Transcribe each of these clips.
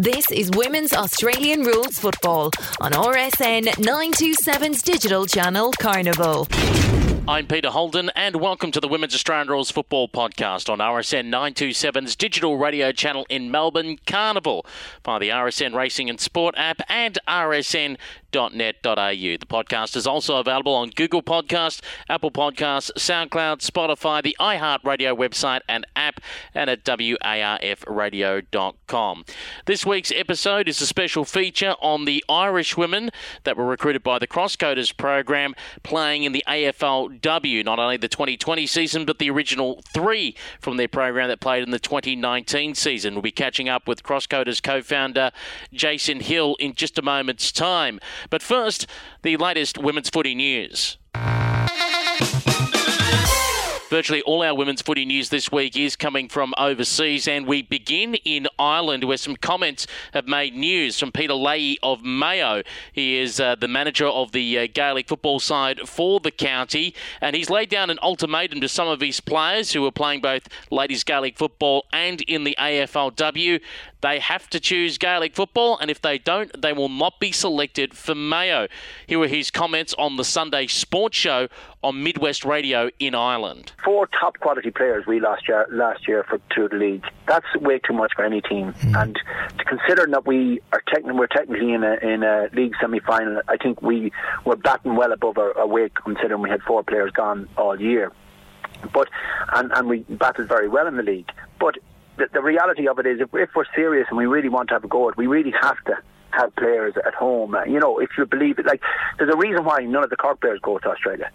This is Women's Australian Rules Football on RSN 927's digital channel Carnival. I'm Peter Holden, and welcome to the Women's Australian Rules Football Podcast on RSN 927's digital radio channel in Melbourne, Carnival, via the RSN Racing and Sport app and RSN podcast.net.au. The podcast is also available on Google Podcast, Apple Podcasts, SoundCloud, Spotify, the iHeartRadio website and app, and at WARFradio.com. This week's episode is a special feature on the Irish women that were recruited by the Crosscoders program playing in the AFLW, not only the 2020 season, but the original three from their program that played in the 2019 season. We'll be catching up with Crosscoders co founder Jason Hill in just a moment's time. But first, the latest women's footy news. Virtually all our women's footy news this week is coming from overseas, and we begin in Ireland, where some comments have made news from Peter Leahy of Mayo. He is uh, the manager of the uh, Gaelic football side for the county, and he's laid down an ultimatum to some of his players who are playing both ladies Gaelic football and in the AFLW. They have to choose Gaelic football, and if they don't, they will not be selected for Mayo. Here were his comments on the Sunday Sports Show on Midwest Radio in Ireland. Four top quality players we lost year, last year for two of the league. That's way too much for any team. Mm. And to consider that we are technically we're technically in a in a league semi final, I think we were batting well above our, our weight considering we had four players gone all year. But and, and we batted very well in the league. But the, the reality of it is, if, if we're serious and we really want to have a go at, we really have to have players at home. Uh, you know, if you believe it, like there's a reason why none of the Cork players go to Australia.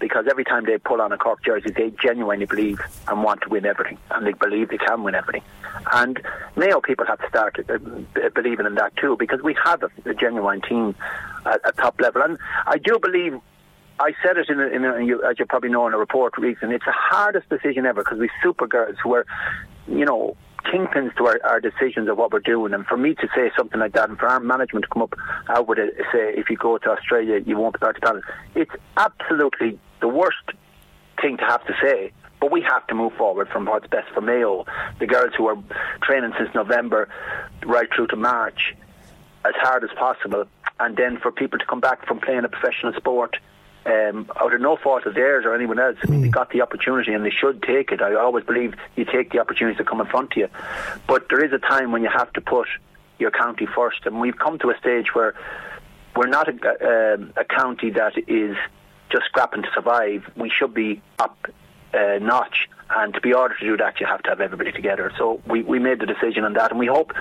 Because every time they pull on a Cork jersey, they genuinely believe and want to win everything, and they believe they can win everything. And Mayo people have to start uh, believing in that too, because we have a, a genuine team at, at top level. And I do believe I said it in, a, in a, as you probably know in a report recently. It's the hardest decision ever because we super girls who are you know, kingpins to our, our, decisions of what we're doing. And for me to say something like that, and for our management to come up out with it, say if you go to Australia, you won't be part of talent, it's absolutely the worst thing to have to say. But we have to move forward from what's best for Mayo. The girls who are training since November right through to March as hard as possible. And then for people to come back from playing a professional sport um, out of no fault of theirs or anyone else. I mean, they got the opportunity and they should take it. I always believe you take the opportunities that come in front of you. But there is a time when you have to put your county first. And we've come to a stage where we're not a, um, a county that is just scrapping to survive. We should be up uh, notch. And to be ordered to do that, you have to have everybody together. So we, we made the decision on that, and we hope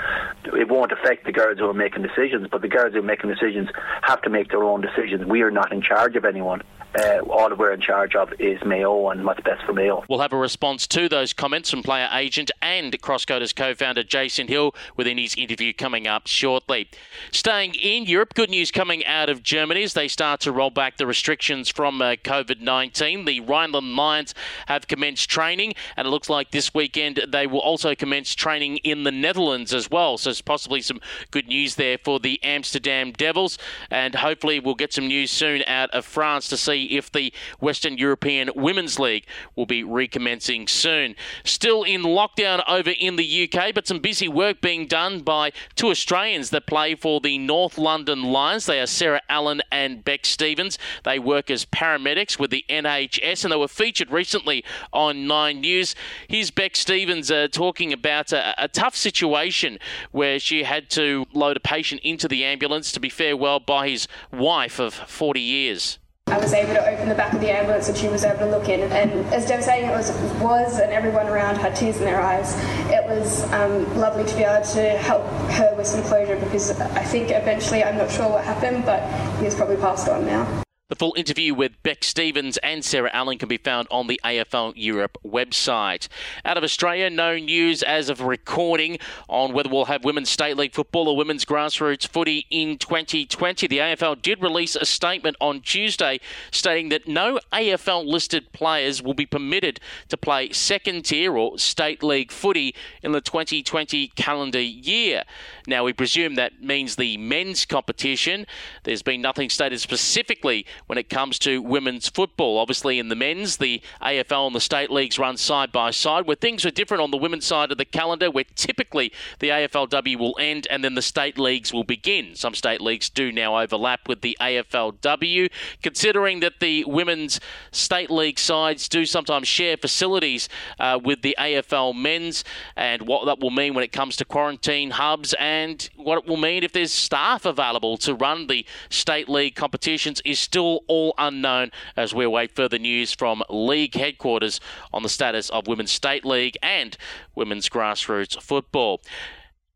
it won't affect the girls who are making decisions. But the girls who are making decisions have to make their own decisions. We are not in charge of anyone uh, all we're in charge of is Mayo and what's best for Mayo. We'll have a response to those comments from player agent and Crosscoders co-founder Jason Hill within his interview coming up shortly. Staying in Europe, good news coming out of Germany as they start to roll back the restrictions from uh, COVID-19. The Rhineland Lions have commenced training, and it looks like this weekend they will also commence training in the Netherlands as well. So it's possibly some good news there for the Amsterdam Devils, and hopefully we'll get some news soon out of France to see if the Western European Women's League will be recommencing soon. Still in lockdown over in the UK, but some busy work being done by two Australians that play for the North London Lions. They are Sarah Allen and Beck Stevens. They work as paramedics with the NHS, and they were featured recently on Nine News. Here's Beck Stevens uh, talking about a, a tough situation where she had to load a patient into the ambulance to be farewelled by his wife of 40 years. I was able to open the back of the ambulance and she was able to look in. And as devastating it was, was and everyone around had tears in their eyes, it was um, lovely to be able to help her with some closure because I think eventually, I'm not sure what happened, but he's probably passed on now. The full interview with Beck Stevens and Sarah Allen can be found on the AFL Europe website. Out of Australia, no news as of recording on whether we'll have women's state league football or women's grassroots footy in 2020. The AFL did release a statement on Tuesday stating that no AFL listed players will be permitted to play second tier or state league footy in the 2020 calendar year. Now, we presume that means the men's competition. There's been nothing stated specifically when it comes to women's football. Obviously, in the men's, the AFL and the state leagues run side by side, where things are different on the women's side of the calendar, where typically the AFLW will end and then the state leagues will begin. Some state leagues do now overlap with the AFLW, considering that the women's state league sides do sometimes share facilities uh, with the AFL men's, and what that will mean when it comes to quarantine hubs and what it will mean if there's staff available to run the state league competitions is still all unknown as we await further news from league headquarters on the status of Women's State League and Women's Grassroots Football.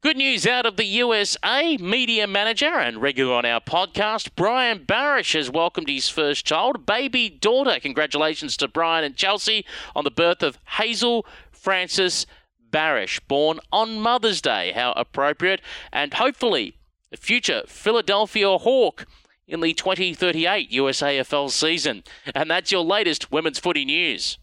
Good news out of the USA. Media manager and regular on our podcast, Brian Barish, has welcomed his first child, baby daughter. Congratulations to Brian and Chelsea on the birth of Hazel Francis Barish, born on Mother's Day. How appropriate. And hopefully, the future Philadelphia Hawk in the 2038 USAFL season. And that's your latest women's footy news.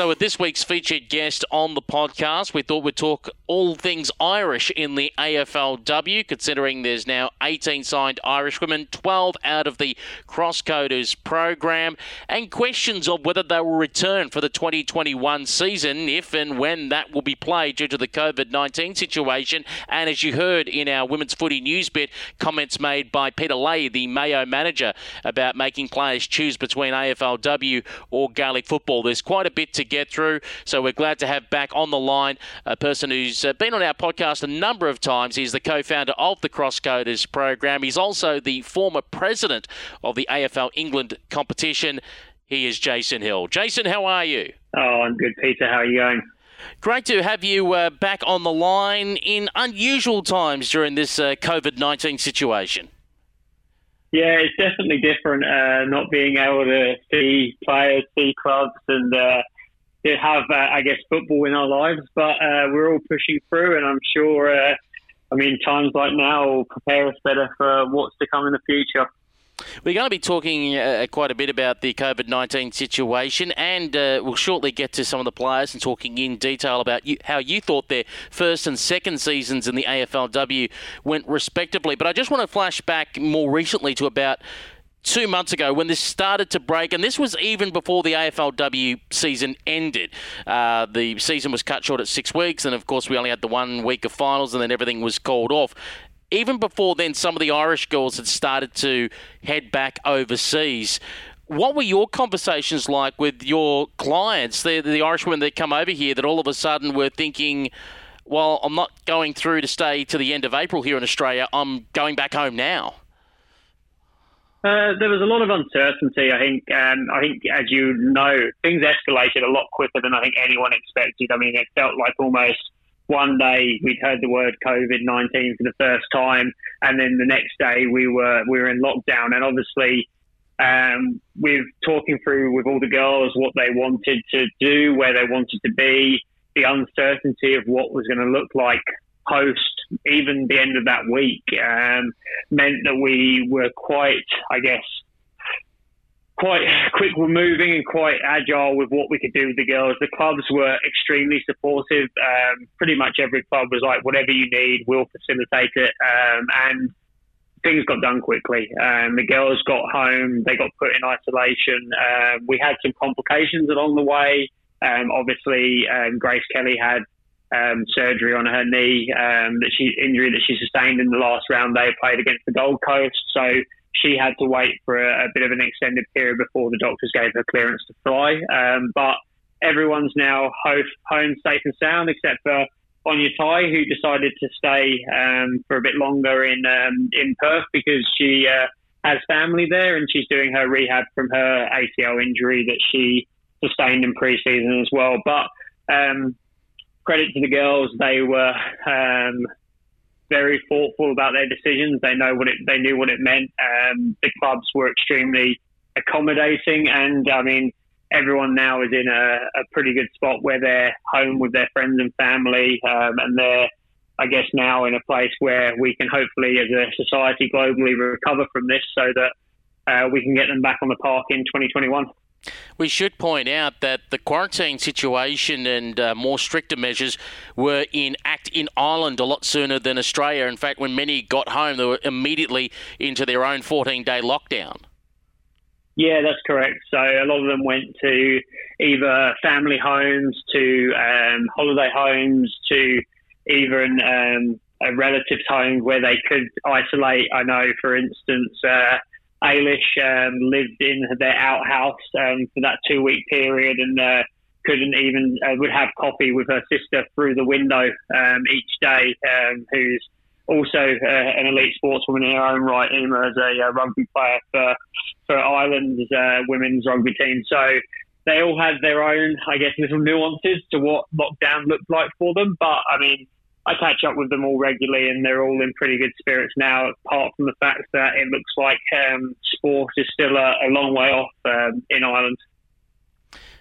So, with this week's featured guest on the podcast, we thought we'd talk all things Irish in the AFLW, considering there's now 18 signed Irish women, 12 out of the Crosscoders program, and questions of whether they will return for the 2021 season, if and when that will be played due to the COVID 19 situation. And as you heard in our women's footy news bit, comments made by Peter Leahy, the Mayo manager, about making players choose between AFLW or Gaelic football. There's quite a bit to get through. So we're glad to have back on the line a person who's been on our podcast a number of times. He's the co founder of the Crosscoders program. He's also the former president of the AFL England competition. He is Jason Hill. Jason, how are you? Oh, I'm good, Peter. How are you going? Great to have you uh, back on the line in unusual times during this uh, COVID 19 situation. Yeah, it's definitely different uh, not being able to see players, see clubs, and uh, to have, uh, I guess, football in our lives. But uh, we're all pushing through, and I'm sure, uh, I mean, times like now will prepare us better for what's to come in the future. We're going to be talking uh, quite a bit about the COVID 19 situation, and uh, we'll shortly get to some of the players and talking in detail about you, how you thought their first and second seasons in the AFLW went respectively. But I just want to flash back more recently to about two months ago when this started to break, and this was even before the AFLW season ended. Uh, the season was cut short at six weeks, and of course, we only had the one week of finals, and then everything was called off. Even before then, some of the Irish girls had started to head back overseas. What were your conversations like with your clients, the, the Irish women that come over here, that all of a sudden were thinking, well, I'm not going through to stay to the end of April here in Australia, I'm going back home now? Uh, there was a lot of uncertainty. I think, um, I think, as you know, things escalated a lot quicker than I think anyone expected. I mean, it felt like almost one day we'd heard the word COVID nineteen for the first time, and then the next day we were we were in lockdown. And obviously, um, with talking through with all the girls what they wanted to do, where they wanted to be, the uncertainty of what was going to look like post even the end of that week um, meant that we were quite, I guess, quite quick moving and quite agile with what we could do with the girls. The clubs were extremely supportive. Um, pretty much every club was like, whatever you need, we'll facilitate it. Um, and things got done quickly. Um, the girls got home, they got put in isolation. Uh, we had some complications along the way. Um, obviously, um, Grace Kelly had um, surgery on her knee, um, that she injury that she sustained in the last round they played against the Gold Coast. So she had to wait for a, a bit of an extended period before the doctors gave her clearance to fly. Um, but everyone's now home safe and sound, except for Aine Tighe, who decided to stay um, for a bit longer in um, in Perth because she uh, has family there and she's doing her rehab from her ACL injury that she sustained in pre-season as well. But um, credit to the girls. They were um, very thoughtful about their decisions. They know what it. They knew what it meant. Um, the clubs were extremely accommodating, and I mean, everyone now is in a, a, pretty good spot where they're home with their friends and family, um, and they're, I guess, now in a place where we can hopefully, as a society globally, recover from this, so that uh, we can get them back on the park in 2021. We should point out that the quarantine situation and uh, more stricter measures were in act in Ireland a lot sooner than Australia. In fact, when many got home, they were immediately into their own 14 day lockdown. Yeah, that's correct. So a lot of them went to either family homes, to um, holiday homes, to even um, a relative's home where they could isolate. I know, for instance, uh, Ailish um, lived in their outhouse um, for that two week period and uh, couldn't even uh, would have coffee with her sister through the window um, each day. Um, who's also uh, an elite sportswoman in her own right. Emma is a, a rugby player for for Ireland's uh, women's rugby team. So they all had their own, I guess, little nuances to what lockdown looked like for them. But I mean, I catch up with them all regularly, and they're all in pretty good spirits now. Apart from the fact that it looks like um, sport is still a, a long way off um, in Ireland.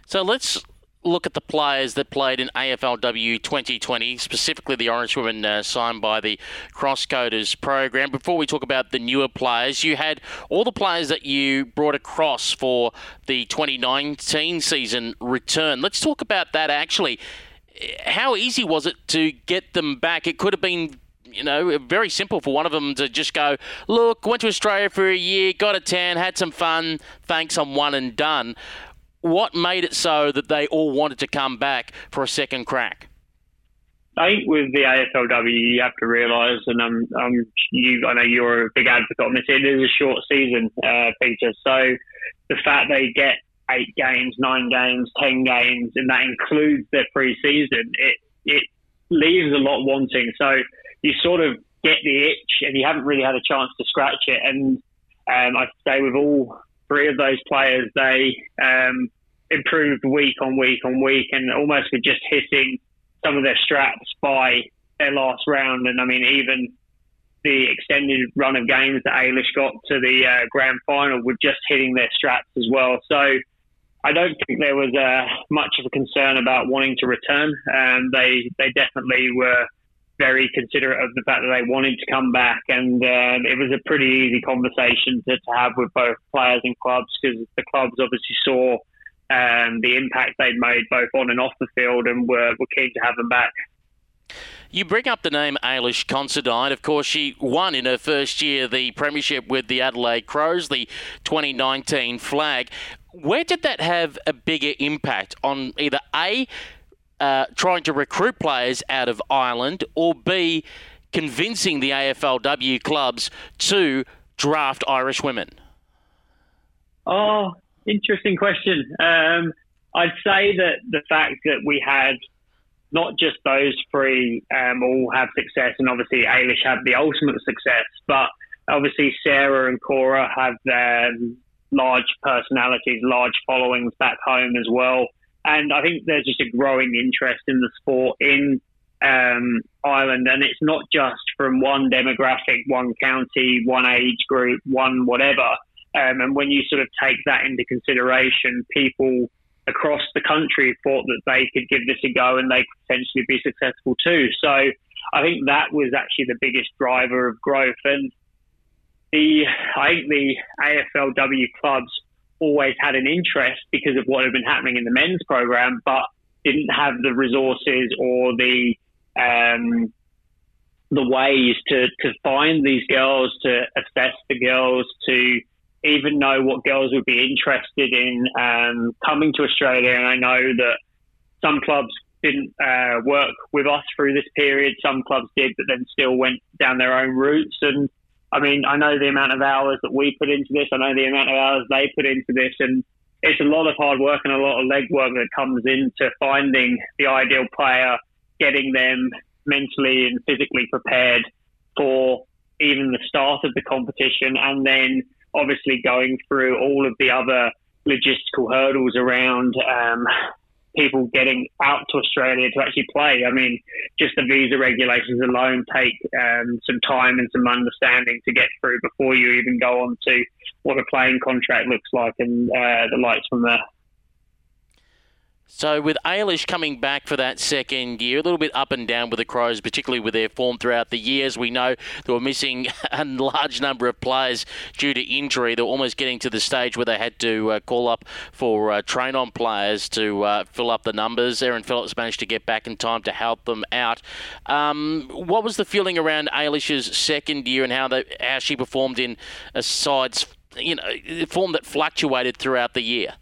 So let's look at the players that played in AFLW 2020, specifically the Orange Women uh, signed by the Crosscoders program. Before we talk about the newer players, you had all the players that you brought across for the 2019 season return. Let's talk about that actually how easy was it to get them back? It could have been you know, very simple for one of them to just go, look, went to Australia for a year, got a tan, had some fun, thanks, I'm one and done. What made it so that they all wanted to come back for a second crack? I think with the AFLW, you have to realise, and I'm, you, I know you're a big advocate on this. It is a short season, uh, Peter. So the fact they get eight games, nine games, ten games, and that includes their pre-season, it it leaves a lot wanting. So you sort of get the itch, and you haven't really had a chance to scratch it. And um, I say with all three of those players, they um, improved week on week on week, and almost were just hitting some of their straps by their last round. And I mean, even the extended run of games that Ailish got to the uh, grand final were just hitting their straps as well. So I don't think there was uh, much of a concern about wanting to return. Um, they they definitely were very considerate of the fact that they wanted to come back, and um, it was a pretty easy conversation to, to have with both players and clubs because the clubs obviously saw um, the impact they'd made both on and off the field, and were, were keen to have them back. You bring up the name Ailish Considine. Of course, she won in her first year the premiership with the Adelaide Crows, the 2019 flag. Where did that have a bigger impact on either A, uh, trying to recruit players out of Ireland, or B, convincing the AFLW clubs to draft Irish women? Oh, interesting question. Um, I'd say that the fact that we had not just those three um, all have success, and obviously Ailish had the ultimate success, but obviously Sarah and Cora have um, large personalities, large followings back home as well. And I think there's just a growing interest in the sport in um, Ireland, and it's not just from one demographic, one county, one age group, one whatever. Um, and when you sort of take that into consideration, people across the country thought that they could give this a go and they could potentially be successful too. So I think that was actually the biggest driver of growth. And the I think the AFLW clubs always had an interest because of what had been happening in the men's program, but didn't have the resources or the um, the ways to, to find these girls, to assess the girls, to even know what girls would be interested in um, coming to Australia. And I know that some clubs didn't uh, work with us through this period. Some clubs did, but then still went down their own routes. And I mean, I know the amount of hours that we put into this. I know the amount of hours they put into this, and it's a lot of hard work and a lot of legwork that comes into finding the ideal player, getting them mentally and physically prepared for even the start of the competition, and then obviously going through all of the other logistical hurdles around um, people getting out to Australia to actually play. I mean, just the visa regulations alone take um, some time and some understanding to get through before you even go on to what a playing contract looks like and uh, the lights from there. So with Ailish coming back for that second year, a little bit up and down with the Crows, particularly with their form throughout the years. We know they were missing a large number of players due to injury. They're almost getting to the stage where they had to uh, call up for uh, train-on players to uh, fill up the numbers. Erin Phillips managed to get back in time to help them out. Um, what was the feeling around Ailish's second year and how they, how she performed in a side's you know form that fluctuated throughout the year?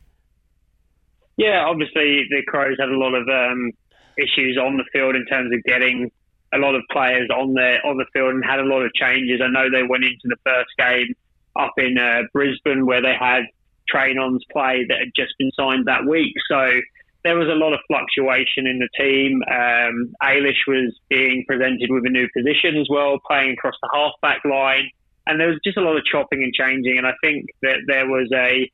Yeah, obviously the Crows had a lot of um, issues on the field in terms of getting a lot of players on the on the field and had a lot of changes. I know they went into the first game up in uh, Brisbane where they had train-ons play that had just been signed that week. So there was a lot of fluctuation in the team. Um, Ailish was being presented with a new position as well, playing across the halfback line, and there was just a lot of chopping and changing. And I think that there was a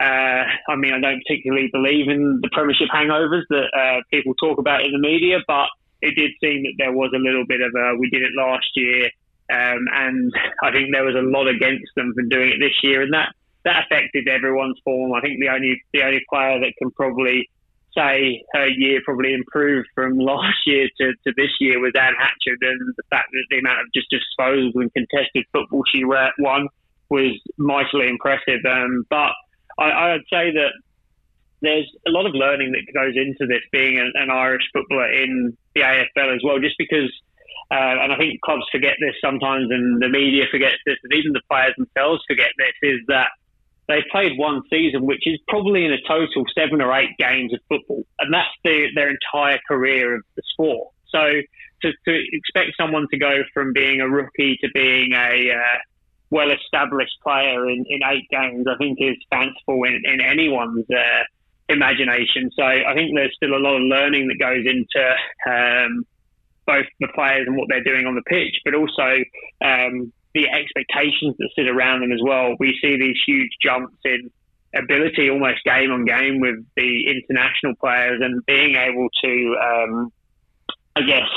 uh, I mean, I don't particularly believe in the premiership hangovers that uh, people talk about in the media, but it did seem that there was a little bit of a we did it last year, um, and I think there was a lot against them for doing it this year, and that that affected everyone's form. I think the only the only player that can probably say her year probably improved from last year to, to this year was Anne Hatchard, and the fact that the amount of just disposals and contested football she won was mightily impressive. Um, but I, I'd say that there's a lot of learning that goes into this being an, an Irish footballer in the AFL as well, just because, uh, and I think clubs forget this sometimes and the media forgets this, and even the players themselves forget this, is that they played one season, which is probably in a total seven or eight games of football, and that's their, their entire career of the sport. So to, to expect someone to go from being a rookie to being a uh, well established player in, in eight games, I think is fanciful in, in anyone's uh, imagination. So I think there's still a lot of learning that goes into um, both the players and what they're doing on the pitch, but also um, the expectations that sit around them as well. We see these huge jumps in ability almost game on game with the international players and being able to, um, I guess,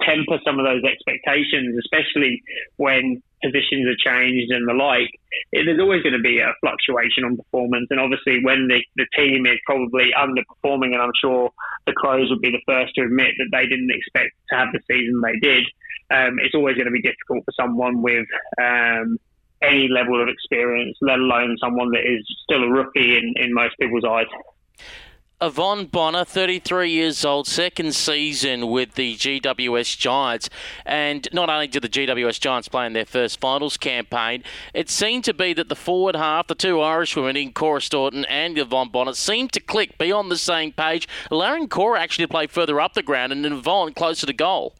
temper some of those expectations, especially when positions are changed and the like, it, there's always going to be a fluctuation on performance. And obviously, when the, the team is probably underperforming, and I'm sure the Crows would be the first to admit that they didn't expect to have the season they did, um, it's always going to be difficult for someone with um, any level of experience, let alone someone that is still a rookie in, in most people's eyes. Yvonne Bonner, 33 years old, second season with the GWS Giants. And not only did the GWS Giants play in their first finals campaign, it seemed to be that the forward half, the two Irish women in Cora Staunton and Yvonne Bonner, seemed to click, be on the same page, allowing Cora actually to play further up the ground and Yvonne closer to goal.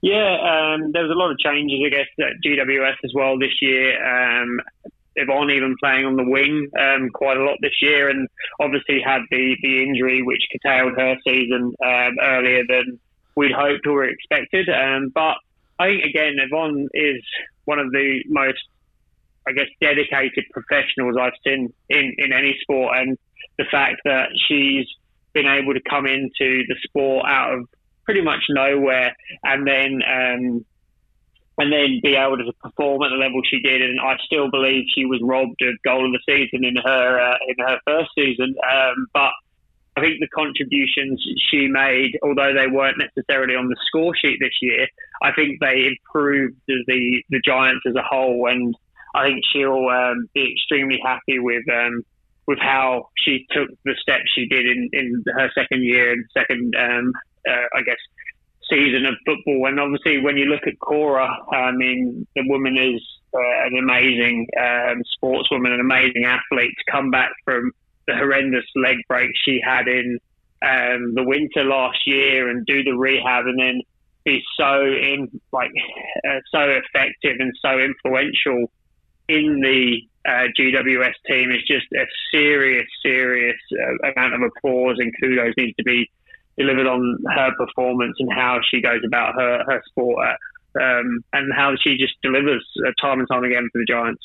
Yeah, um, there was a lot of changes, I guess, at GWS as well this year. Um, Yvonne even playing on the wing um, quite a lot this year, and obviously had the the injury which curtailed her season um, earlier than we'd hoped or expected. Um, but I think again, Yvonne is one of the most, I guess, dedicated professionals I've seen in in any sport, and the fact that she's been able to come into the sport out of pretty much nowhere and then um, and then be able to perform at the level she did. And I still believe she was robbed of goal of the season in her uh, in her first season. Um, but I think the contributions she made, although they weren't necessarily on the score sheet this year, I think they improved the the Giants as a whole. And I think she'll um, be extremely happy with. Um, with how she took the steps she did in, in her second year and second, um, uh, I guess, season of football. And obviously, when you look at Cora, I mean, the woman is uh, an amazing um, sportswoman, an amazing athlete. To come back from the horrendous leg break she had in um, the winter last year and do the rehab, and then be so in like uh, so effective and so influential in the uh, GWS team is just a serious, serious uh, amount of applause and kudos needs to be delivered on her performance and how she goes about her, her sport um, and how she just delivers uh, time and time again for the Giants.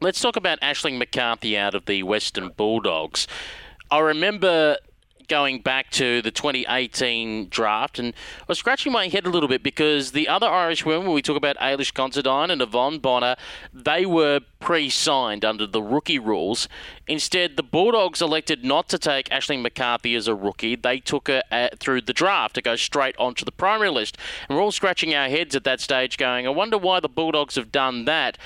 Let's talk about Aisling McCarthy out of the Western Bulldogs. I remember going back to the 2018 draft, and I was scratching my head a little bit because the other Irish women, when we talk about Ailish Considine and Yvonne Bonner, they were pre-signed under the rookie rules. Instead, the Bulldogs elected not to take Ashley McCarthy as a rookie. They took her at, through the draft to go straight onto the primary list. And we're all scratching our heads at that stage going, I wonder why the Bulldogs have done that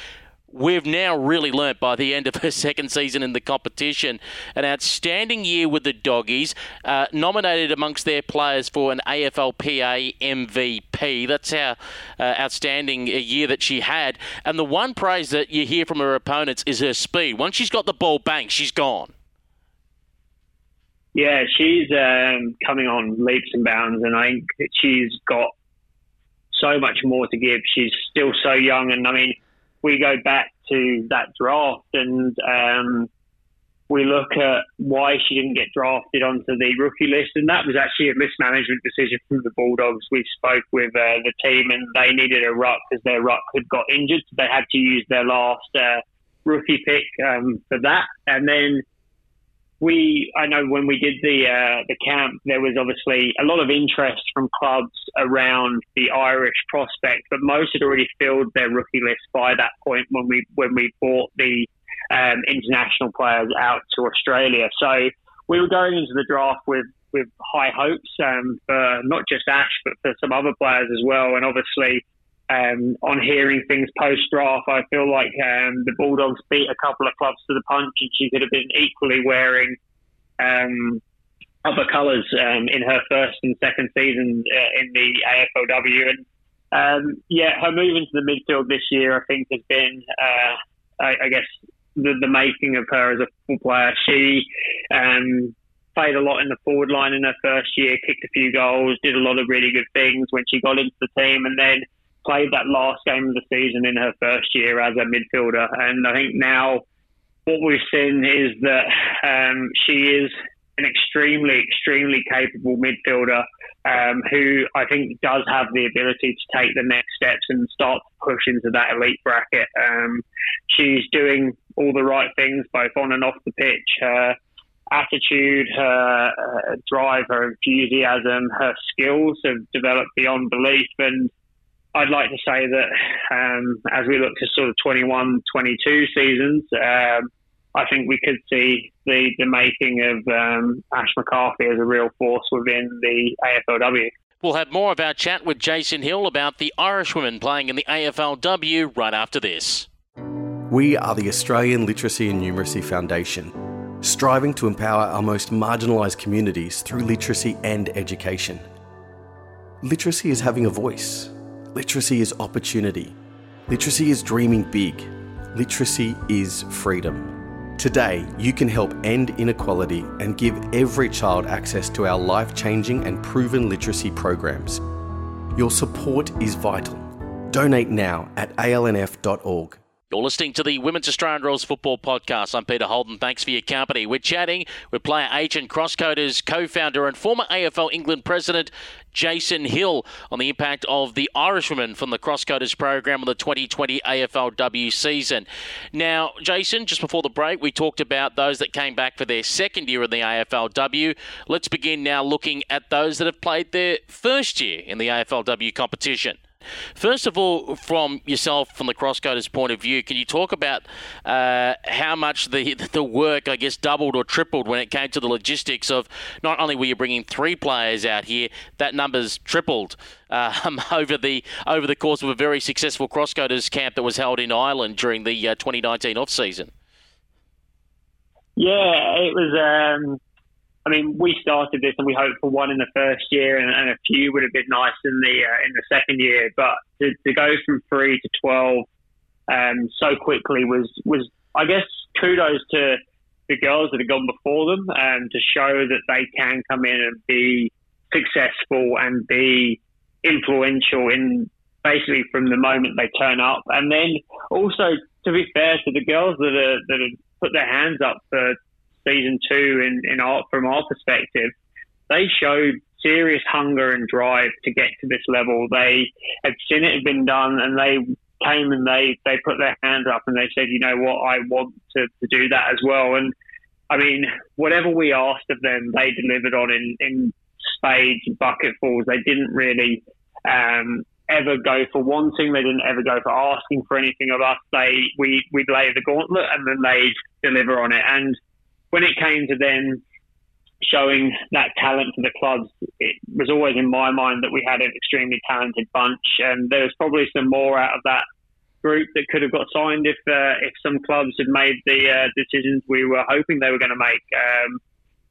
we've now really learnt by the end of her second season in the competition. An outstanding year with the Doggies, uh, nominated amongst their players for an AFLPA MVP. That's how uh, outstanding a year that she had. And the one praise that you hear from her opponents is her speed. Once she's got the ball bang, she's gone. Yeah, she's um, coming on leaps and bounds, and I think she's got so much more to give. She's still so young, and I mean, we go back to that draft and um, we look at why she didn't get drafted onto the rookie list, and that was actually a mismanagement decision from the Bulldogs. We spoke with uh, the team, and they needed a ruck because their ruck had got injured, so they had to use their last uh, rookie pick um, for that. And then we, I know when we did the uh, the camp, there was obviously a lot of interest from clubs around the Irish prospect, but most had already filled their rookie list by that point when we when we bought the um, international players out to Australia. So we were going into the draft with with high hopes um, for not just Ash, but for some other players as well. And obviously, um, on hearing things post draft, I feel like um, the Bulldogs beat a couple of clubs to the punch, and she could have been equally wearing um, other colours um, in her first and second season uh, in the AFLW. And um, yeah, her move into the midfield this year, I think, has been, uh, I, I, guess, the, the, making of her as a football player. She um, played a lot in the forward line in her first year, kicked a few goals, did a lot of really good things when she got into the team, and then played that last game of the season in her first year as a midfielder. And I think now what we've seen is that um, she is an extremely, extremely capable midfielder um, who I think does have the ability to take the next steps and start to push into that elite bracket. Um, she's doing all the right things both on and off the pitch. Her attitude, her uh, drive, her enthusiasm, her skills have developed beyond belief. And I'd like to say that um, as we look to sort of 21, 22 seasons, um, I think we could see the, the making of um, Ash McCarthy as a real force within the AFLW. We'll have more of our chat with Jason Hill about the Irishwomen playing in the AFLW right after this. We are the Australian Literacy and Numeracy Foundation, striving to empower our most marginalised communities through literacy and education. Literacy is having a voice Literacy is opportunity. Literacy is dreaming big. Literacy is freedom. Today, you can help end inequality and give every child access to our life changing and proven literacy programs. Your support is vital. Donate now at alnf.org. You're listening to the Women's Australian Rules Football Podcast. I'm Peter Holden. Thanks for your company. We're chatting with player agent, Crosscoders co-founder and former AFL England president Jason Hill on the impact of the Irishwomen from the Crosscoders program of the 2020 AFLW season. Now, Jason, just before the break, we talked about those that came back for their second year in the AFLW. Let's begin now looking at those that have played their first year in the AFLW competition. First of all, from yourself, from the crosscoders' point of view, can you talk about uh, how much the the work, I guess, doubled or tripled when it came to the logistics of not only were you bringing three players out here, that number's tripled um, over the over the course of a very successful crosscoders camp that was held in Ireland during the uh, 2019 off season. Yeah, it was. Um I mean, we started this and we hoped for one in the first year, and, and a few would have been nice in the uh, in the second year. But to, to go from three to twelve um, so quickly was was I guess kudos to the girls that have gone before them um, to show that they can come in and be successful and be influential in basically from the moment they turn up. And then also to be fair to the girls that are that have put their hands up for season two in, in our, from our perspective, they showed serious hunger and drive to get to this level. They had seen it had been done and they came and they, they put their hands up and they said, you know what, I want to, to do that as well. And I mean, whatever we asked of them, they delivered on in, in spades, bucketfuls. They didn't really um, ever go for wanting. They didn't ever go for asking for anything of us. They we we'd lay the gauntlet and then they'd deliver on it. And when it came to then showing that talent to the clubs, it was always in my mind that we had an extremely talented bunch, and there was probably some more out of that group that could have got signed if uh, if some clubs had made the uh, decisions we were hoping they were going to make. Um,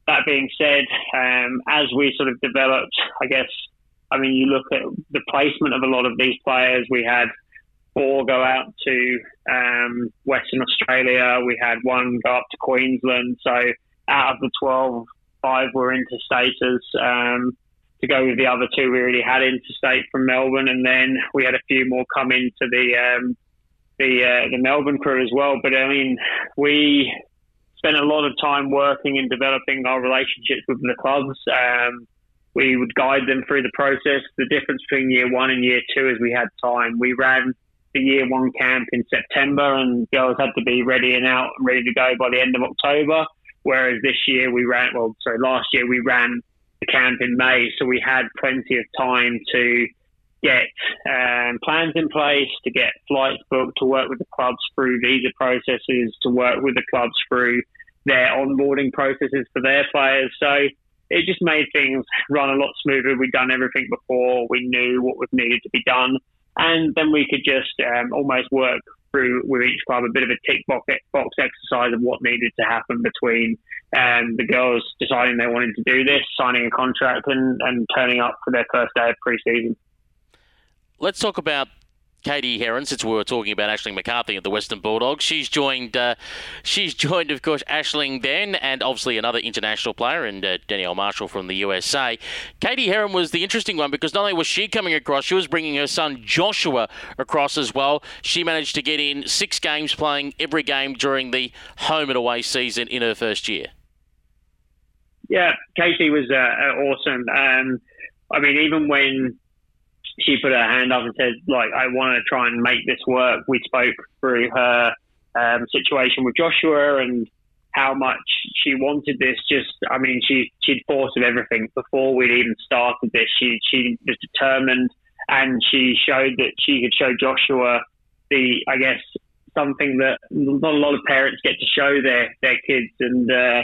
that being said, um, as we sort of developed, I guess, I mean, you look at the placement of a lot of these players. We had four go out to um, Western Australia. We had one go up to Queensland. So out of the 12, five were interstaters. Um, to go with the other two, we already had interstate from Melbourne, and then we had a few more come into the um, the uh, the Melbourne crew as well. But I mean, we spent a lot of time working and developing our relationships with the clubs. Um, we would guide them through the process. The difference between year one and year two is we had time. We ran the year one camp in September, and girls had to be ready and out and ready to go by the end of October. Whereas this year we ran, well, sorry, last year we ran the camp in May, so we had plenty of time to get um, plans in place, to get flights booked, to work with the clubs through visa processes, to work with the clubs through their onboarding processes for their players. So it just made things run a lot smoother. We'd done everything before. We knew what was needed to be done. And then we could just um, almost work through with each club a bit of a tick box, box exercise of what needed to happen between um, the girls deciding they wanted to do this, signing a contract, and, and turning up for their first day of pre-season. Let's talk about Katie Herron, since we were talking about Aisling McCarthy at the Western Bulldogs, she's joined. Uh, she's joined, of course, Aisling then, and obviously another international player, and uh, Danielle Marshall from the USA. Katie Herron was the interesting one because not only was she coming across, she was bringing her son Joshua across as well. She managed to get in six games, playing every game during the home and away season in her first year. Yeah, Katie was uh, awesome. Um, I mean, even when she put her hand up and said, like, I want to try and make this work. We spoke through her um, situation with Joshua and how much she wanted this. Just, I mean, she she'd thought of everything before we'd even started this. She she was determined, and she showed that she could show Joshua the, I guess, something that not a lot of parents get to show their their kids, and uh,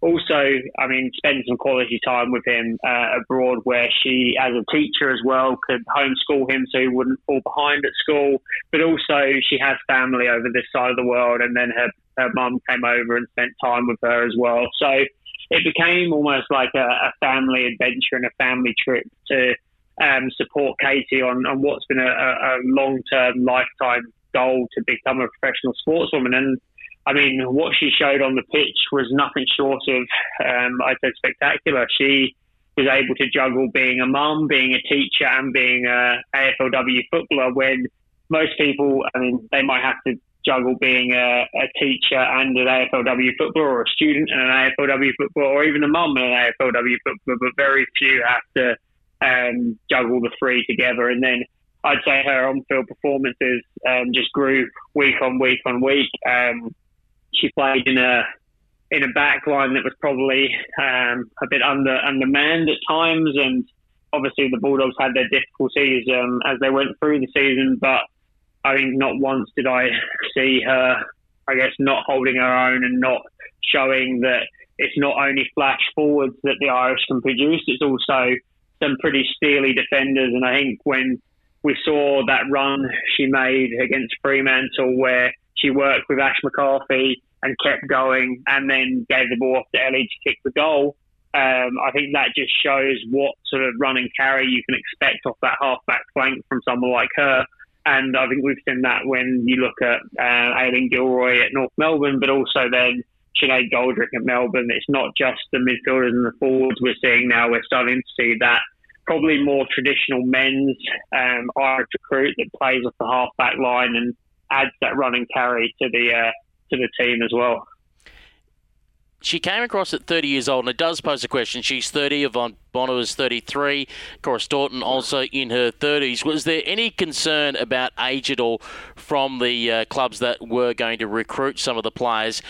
also, I mean, spend some quality time with him uh, abroad, where she, as a teacher as well, could homeschool him so he wouldn't fall behind at school. But also, she has family over this side of the world, and then her her mum came over and spent time with her as well. So it became almost like a, a family adventure and a family trip to um, support Katie on, on what's been a, a long term, lifetime goal to become a professional sportswoman. And I mean, what she showed on the pitch was nothing short of, um, I'd say, spectacular. She was able to juggle being a mum, being a teacher, and being a AFLW footballer. When most people, I mean, they might have to juggle being a, a teacher and an AFLW footballer, or a student and an AFLW footballer, or even a mum and an AFLW footballer. But very few have to um, juggle the three together. And then I'd say her on-field performances um, just grew week on week on week. Um, she played in a in a back line that was probably um, a bit under undermanned at times, and obviously the Bulldogs had their difficulties as they went through the season. But I think not once did I see her, I guess, not holding her own and not showing that it's not only flash forwards that the Irish can produce; it's also some pretty steely defenders. And I think when we saw that run she made against Fremantle where she worked with Ash McCarthy and kept going and then gave the ball off to Ellie to kick the goal. Um, I think that just shows what sort of run and carry you can expect off that half-back flank from someone like her. And I think we've seen that when you look at uh, Aileen Gilroy at North Melbourne, but also then Sinead Goldrick at Melbourne. It's not just the midfielders and the forwards we're seeing now. We're starting to see that probably more traditional men's um, Irish recruit that plays off the half back line and adds that run and carry to the uh, to the team as well. She came across at 30 years old, and it does pose a question. She's 30, Yvonne Bonner is 33, Cora Staunton also in her 30s. Was there any concern about age at all from the uh, clubs that were going to recruit some of the players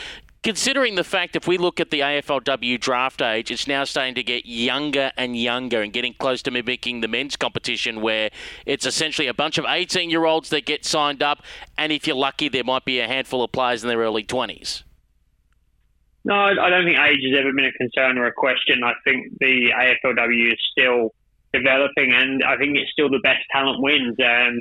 considering the fact if we look at the AFLW draft age, it's now starting to get younger and younger and getting close to mimicking the men's competition where it's essentially a bunch of 18 year olds that get signed up, and if you're lucky, there might be a handful of players in their early 20s. No, I don't think age has ever been a concern or a question. I think the AFLW is still developing, and I think it's still the best talent wins. Um,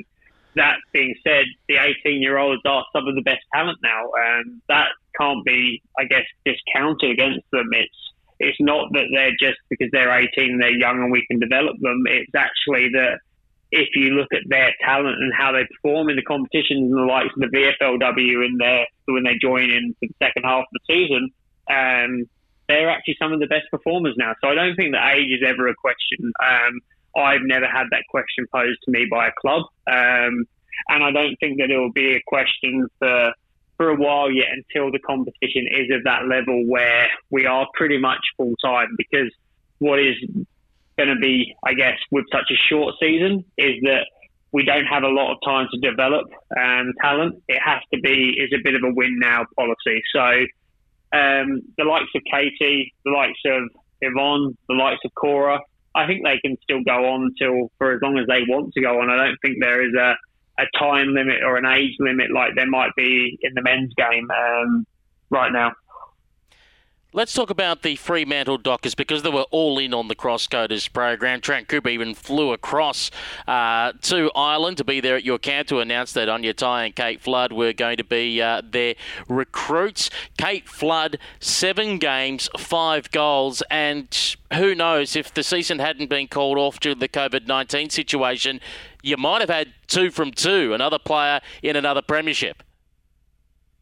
that being said, the 18 year olds are some of the best talent now, and that can't be, I guess, discounted against them. It's it's not that they're just because they're 18, they're young and we can develop them. It's actually that if you look at their talent and how they perform in the competitions and the likes of the VFLW in their when they join in for the second half of the season, um, they're actually some of the best performers now. So I don't think that age is ever a question. Um, I've never had that question posed to me by a club, um, and I don't think that it will be a question for for a while yet until the competition is at that level where we are pretty much full time. Because what is going to be, I guess, with such a short season, is that we don't have a lot of time to develop um, talent. It has to be is a bit of a win now policy. So um, the likes of Katie, the likes of Yvonne, the likes of Cora, I think they can still go on till for as long as they want to go on. I don't think there is a, a time limit or an age limit like there might be in the men's game um, right now. Let's talk about the Fremantle Dockers because they were all in on the Crosscoders program. Trent Cooper even flew across uh, to Ireland to be there at your camp to announce that Aine Tighe and Kate Flood were going to be uh, their recruits. Kate Flood, seven games, five goals, and who knows if the season hadn't been called off due to the COVID 19 situation, you might have had two from two, another player in another premiership.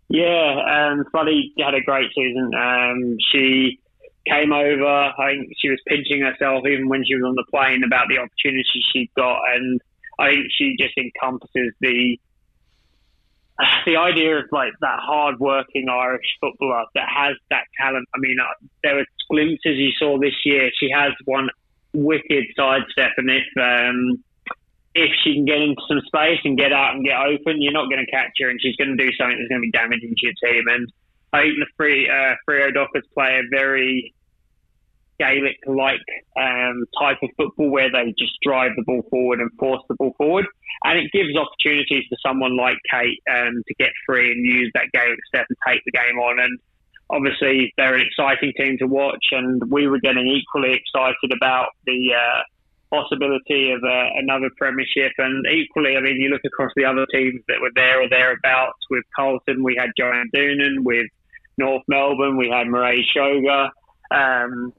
Yeah, um, Floody had a great season. Um, she came over. I think she was pinching herself even when she was on the plane about the opportunity she got, and I think she just encompasses the the idea of like that hard-working Irish footballer that has that talent. I mean, uh, there were glimpses you saw this year. She has one wicked sidestep, and if um, if she can get into some space and get out and get open, you're not going to catch her, and she's going to do something that's going to be damaging to your team. And I think the free uh, Freo Dockers play a very Gaelic-like um, type of football where they just drive the ball forward and force the ball forward, and it gives opportunities for someone like Kate um, to get free and use that Gaelic step and take the game on. And obviously, they're an exciting team to watch, and we were getting equally excited about the. Uh, possibility of uh, another premiership. And equally, I mean, you look across the other teams that were there or thereabouts. With Carlton, we had Joanne Doonan. With North Melbourne, we had Mairead Seoighe. Um,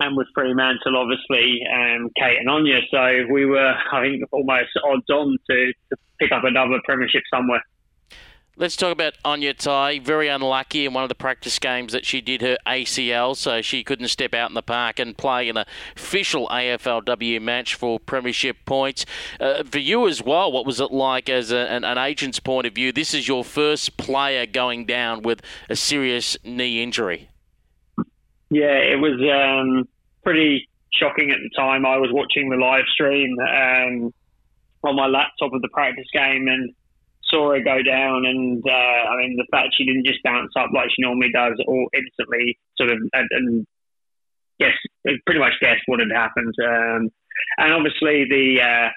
and with Fremantle, obviously, um, Kate and Aine. So we were, I think, almost odds on to, to pick up another premiership somewhere. Let's talk about Aine Tighe. Very unlucky in one of the practice games that she did her ACL, so she couldn't step out in the park and play in an official AFLW match for premiership points. Uh, for you as well, what was it like as a, an, an, agent's point of view? This is your first player going down with a serious knee injury. Yeah, it was um, pretty shocking at the time. I was watching the live stream um, on my laptop of the practice game and saw her go down, and uh, I mean the fact she didn't just bounce up like she normally does, or instantly sort of and, and guess pretty much guess what had happened. Um, and obviously the, uh,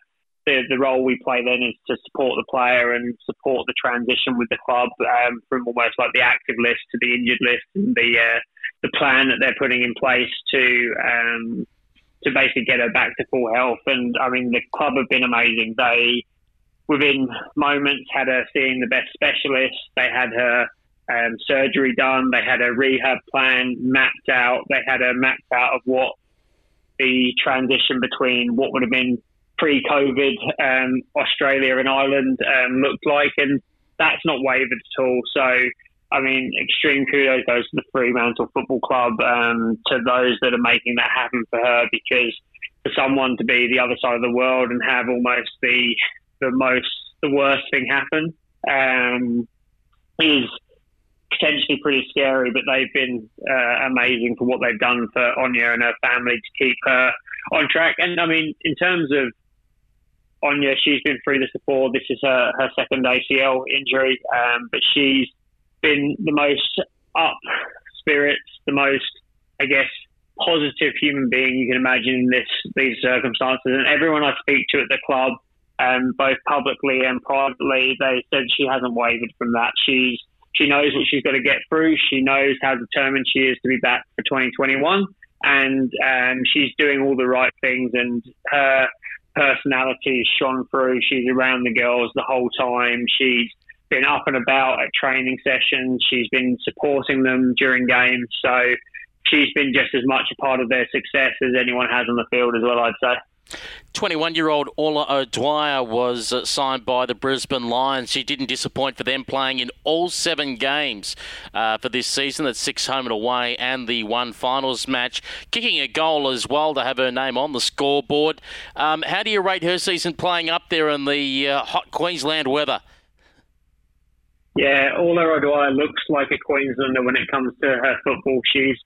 the the role we play then is to support the player and support the transition with the club um, from almost like the active list to the injured list and the uh, the plan that they're putting in place to um, to basically get her back to full health. And I mean the club have been amazing. They within moments had her seeing the best specialist. They had her um, surgery done. They had a rehab plan mapped out. They had a mapped out of what the transition between what would have been pre-COVID um, Australia and Ireland um, looked like, and that's not wavered at all. So, I mean, extreme kudos goes to the Fremantle Football Club, um, to those that are making that happen for her, because for someone to be the other side of the world and have almost the the most the worst thing happen um, is potentially pretty scary. But they've been uh, amazing for what they've done for Aine and her family to keep her on track. And I mean, in terms of Aine, she's been through this before. This is her, her second ACL injury, um, but she's been the most up spirits, the most, I guess, positive human being you can imagine in this these circumstances. And everyone I speak to at the club, um, both publicly and privately, they said she hasn't wavered from that. She's she knows what she's got to get through. She knows how determined she is to be back for 2021, and um, she's doing all the right things. And her personality is shone through. She's around the girls the whole time. She's been up and about at training sessions. She's been supporting them during games. So she's been just as much a part of their success as anyone has on the field as well, I'd say. 21 year old Orla O'Dwyer was uh, signed by the Brisbane Lions. She didn't disappoint for them, playing in all seven games uh, for this season. That's six home and away, and the one finals match. Kicking a goal as well to have her name on the scoreboard. Um, how do you rate her season playing up there in the uh, hot Queensland weather? Yeah, Orla O'Dwyer looks like a Queenslander when it comes to her football. She's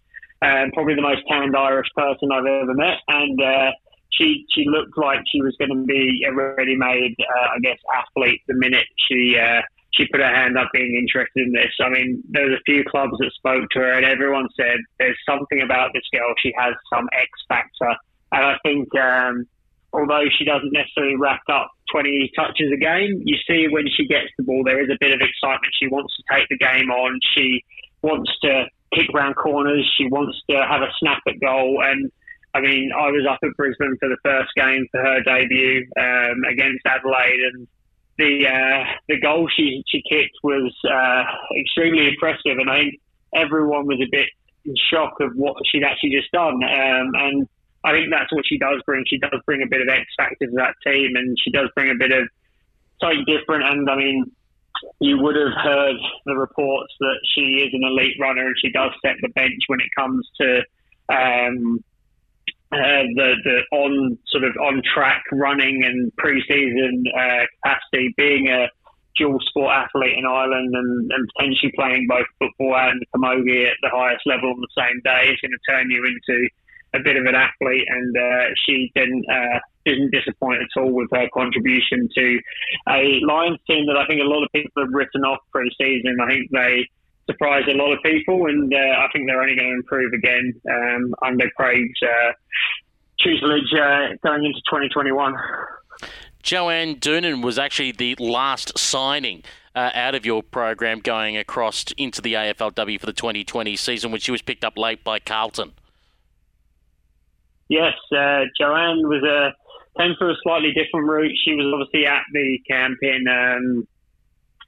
um, probably the most tanned Irish person I've ever met, and uh, she she looked like she was going to be a ready-made, uh, I guess, athlete the minute she uh, she put her hand up being interested in this. I mean, there was a few clubs that spoke to her, and everyone said there's something about this girl. She has some X factor, and I think um, although she doesn't necessarily rack up 20 touches a game, you see when she gets the ball, there is a bit of excitement. She wants to take the game on. She wants to kick round corners. She wants to have a snap at goal and I mean, I was up at Brisbane for the first game for her debut um, against Adelaide, and the uh, the goal she she kicked was uh, extremely impressive, and I think everyone was a bit in shock of what she'd actually just done. Um, and I think that's what she does bring. She does bring a bit of X factor to that team, and she does bring a bit of something different. And I mean, you would have heard the reports that she is an elite runner, and she does set the bench when it comes to um, uh, the the on sort of on track running and preseason uh, capacity, being a dual sport athlete in Ireland and, and potentially playing both football and camogie at the highest level on the same day is going to turn you into a bit of an athlete. And uh, she didn't uh, didn't disappoint at all with her contribution to a Lions team that I think a lot of people have written off pre-season. I think they surprised a lot of people, and uh, I think they're only going to improve again um, under Craig's uh, tutelage uh, going into 2021. Joanne Doonan was actually the last signing uh, out of your program going across into the AFLW for the 2020 season when she was picked up late by Carlton. Yes, uh, Joanne was a came through a slightly different route. She was obviously at the camp in um,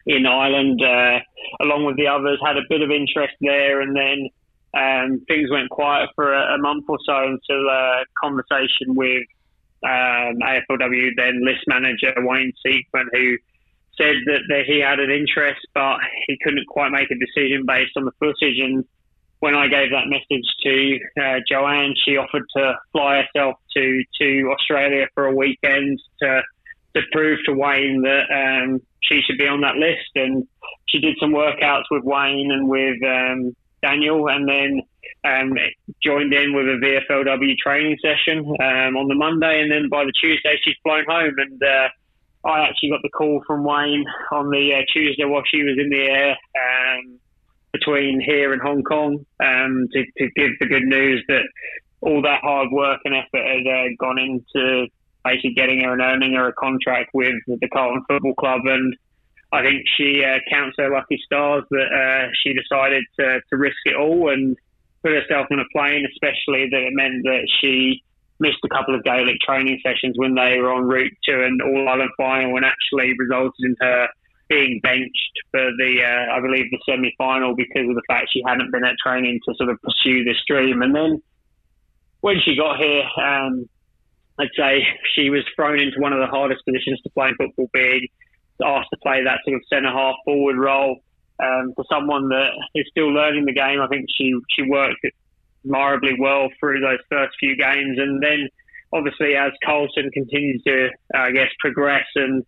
in Ireland, uh, along with the others, had a bit of interest there, and then um, things went quiet for a, a, month or so until a conversation with um, AFLW then list manager Wayne Siekman, who said that, that he had an interest, but he couldn't quite make a decision based on the footage. And when I gave that message to uh, Joanne, she offered to fly herself to to Australia for a weekend to to prove to Wayne that um, she should be on that list. And she did some workouts with Wayne and with um, Daniel, and then um, joined in with a VFLW training session um, on the Monday. And then by the Tuesday, she's flown home. And uh, I actually got the call from Wayne on the uh, Tuesday while she was in the air um, between here and Hong Kong um, to, to, give the good news that all that hard work and effort had uh, gone into basically getting her and earning her a contract with the Carlton Football Club. And I think she uh, counts her lucky stars that uh, she decided to, to risk it all and put herself on a plane, especially that it meant that she missed a couple of Gaelic training sessions when they were en route to an All Ireland final and actually resulted in her being benched for the, uh, I believe, the semi final because of the fact she hadn't been at training to sort of pursue this dream. And then when she got here, um, I'd say she was thrown into one of the hardest positions to play in football, being asked to play that sort of centre half forward role. Um, for someone that is still learning the game, I think she she worked admirably well through those first few games, and then obviously as Carlton continues to, uh, I guess, progress and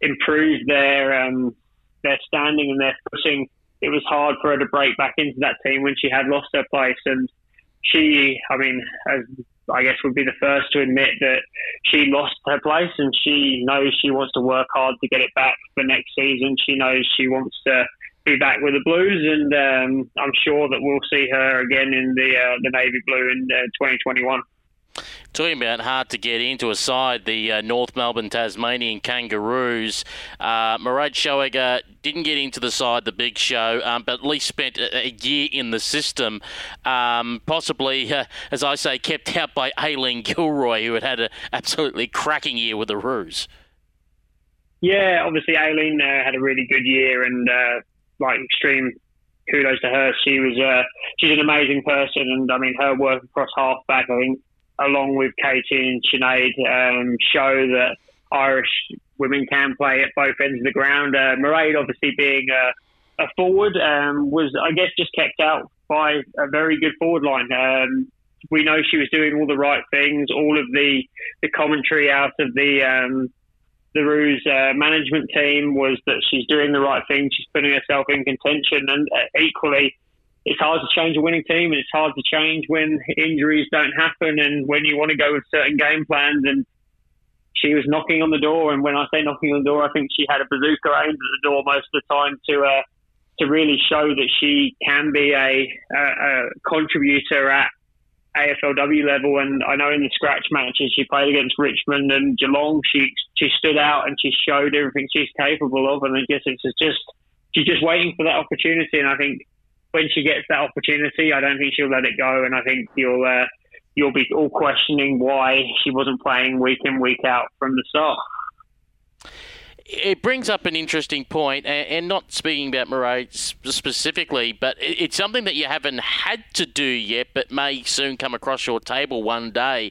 improve their um, their standing and their footing, it was hard for her to break back into that team when she had lost her place. And she, I mean, as I guess would be the first to admit that she lost her place and she knows she wants to work hard to get it back for next season. She knows she wants to be back with the Blues, and um, I'm sure that we'll see her again in the uh, the navy blue in uh, 2021. Talking about hard to get into a side, the uh, North Melbourne Tasmanian Kangaroos. Uh, Seoighe didn't get into the side, the big show, um, but at least spent a, a year in the system. Um, possibly, uh, as I say, kept out by Aileen Gilroy, who had had an absolutely cracking year with the Roos. Yeah, obviously Aileen uh, had a really good year, and uh, like extreme kudos to her. She was uh, she's an amazing person, and I mean her work across halfback, I think, along with Katie and Sinead, um, show that Irish women can play at both ends of the ground. Uh, Mairead, obviously being a, a forward, um, was I guess just kept out by a very good forward line. Um, we know she was doing all the right things. All of the the commentary out of the um, the Roos uh, management team was that she's doing the right thing. She's putting herself in contention, and uh, equally, it's hard to change a winning team, and it's hard to change when injuries don't happen and when you want to go with certain game plans. And she was knocking on the door, and when I say knocking on the door, I think she had a bazooka aimed at the door most of the time to uh, to really show that she can be a, a, a contributor at AFLW level, and I know in the scratch matches she played against Richmond and Geelong, she she stood out and she showed everything she's capable of. And I guess it's just she's just waiting for that opportunity. And I think when she gets that opportunity, I don't think she'll let it go. And I think you'll uh, you'll be all questioning why she wasn't playing week in week out from the start it brings up an interesting point, and not speaking about Mairead specifically, but it's something that you haven't had to do yet, but may soon come across your table one day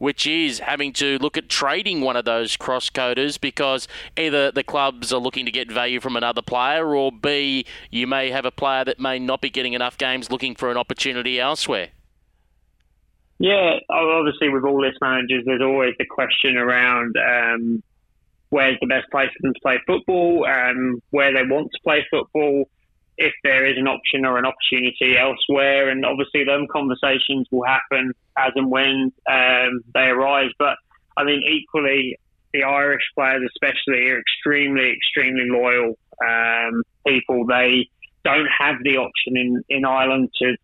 which is having to look at trading one of those cross coders because either the clubs are looking to get value from another player, or B, you may have a player that may not be getting enough games looking for an opportunity elsewhere. Yeah, obviously, with all list managers, there's always the question around um, where's the best place for them to play football, um, where they want to play football, if there is an option or an opportunity elsewhere. And obviously, them conversations will happen as and when um, they arise. But I mean, equally, the Irish players, especially, are extremely, extremely loyal um, people. They don't have the option in, in Ireland to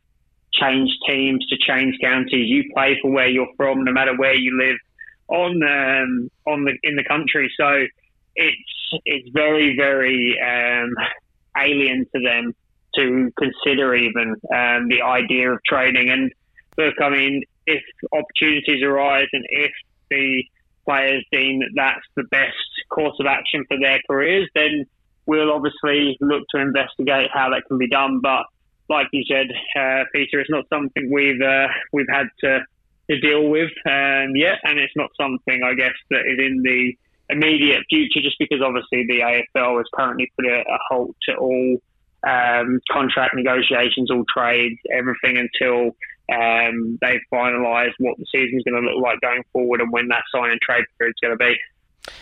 change teams, to change counties. You play for where you're from, no matter where you live on um, on the in the country. So it's it's very very um, alien to them to consider even um, the idea of trading. And look, I mean, if opportunities arise and if the players deem that that's the best course of action for their careers, then we'll obviously look to investigate how that can be done. But like you said, uh, Peter, it's not something we've uh, we've had to to deal with um, yet, and it's not something I guess that is in the immediate future, just because obviously the AFL has currently put a, a halt to all um, contract negotiations, all trades, everything until um, they finalise what the season's going to look like going forward and when that sign and trade period is going to be.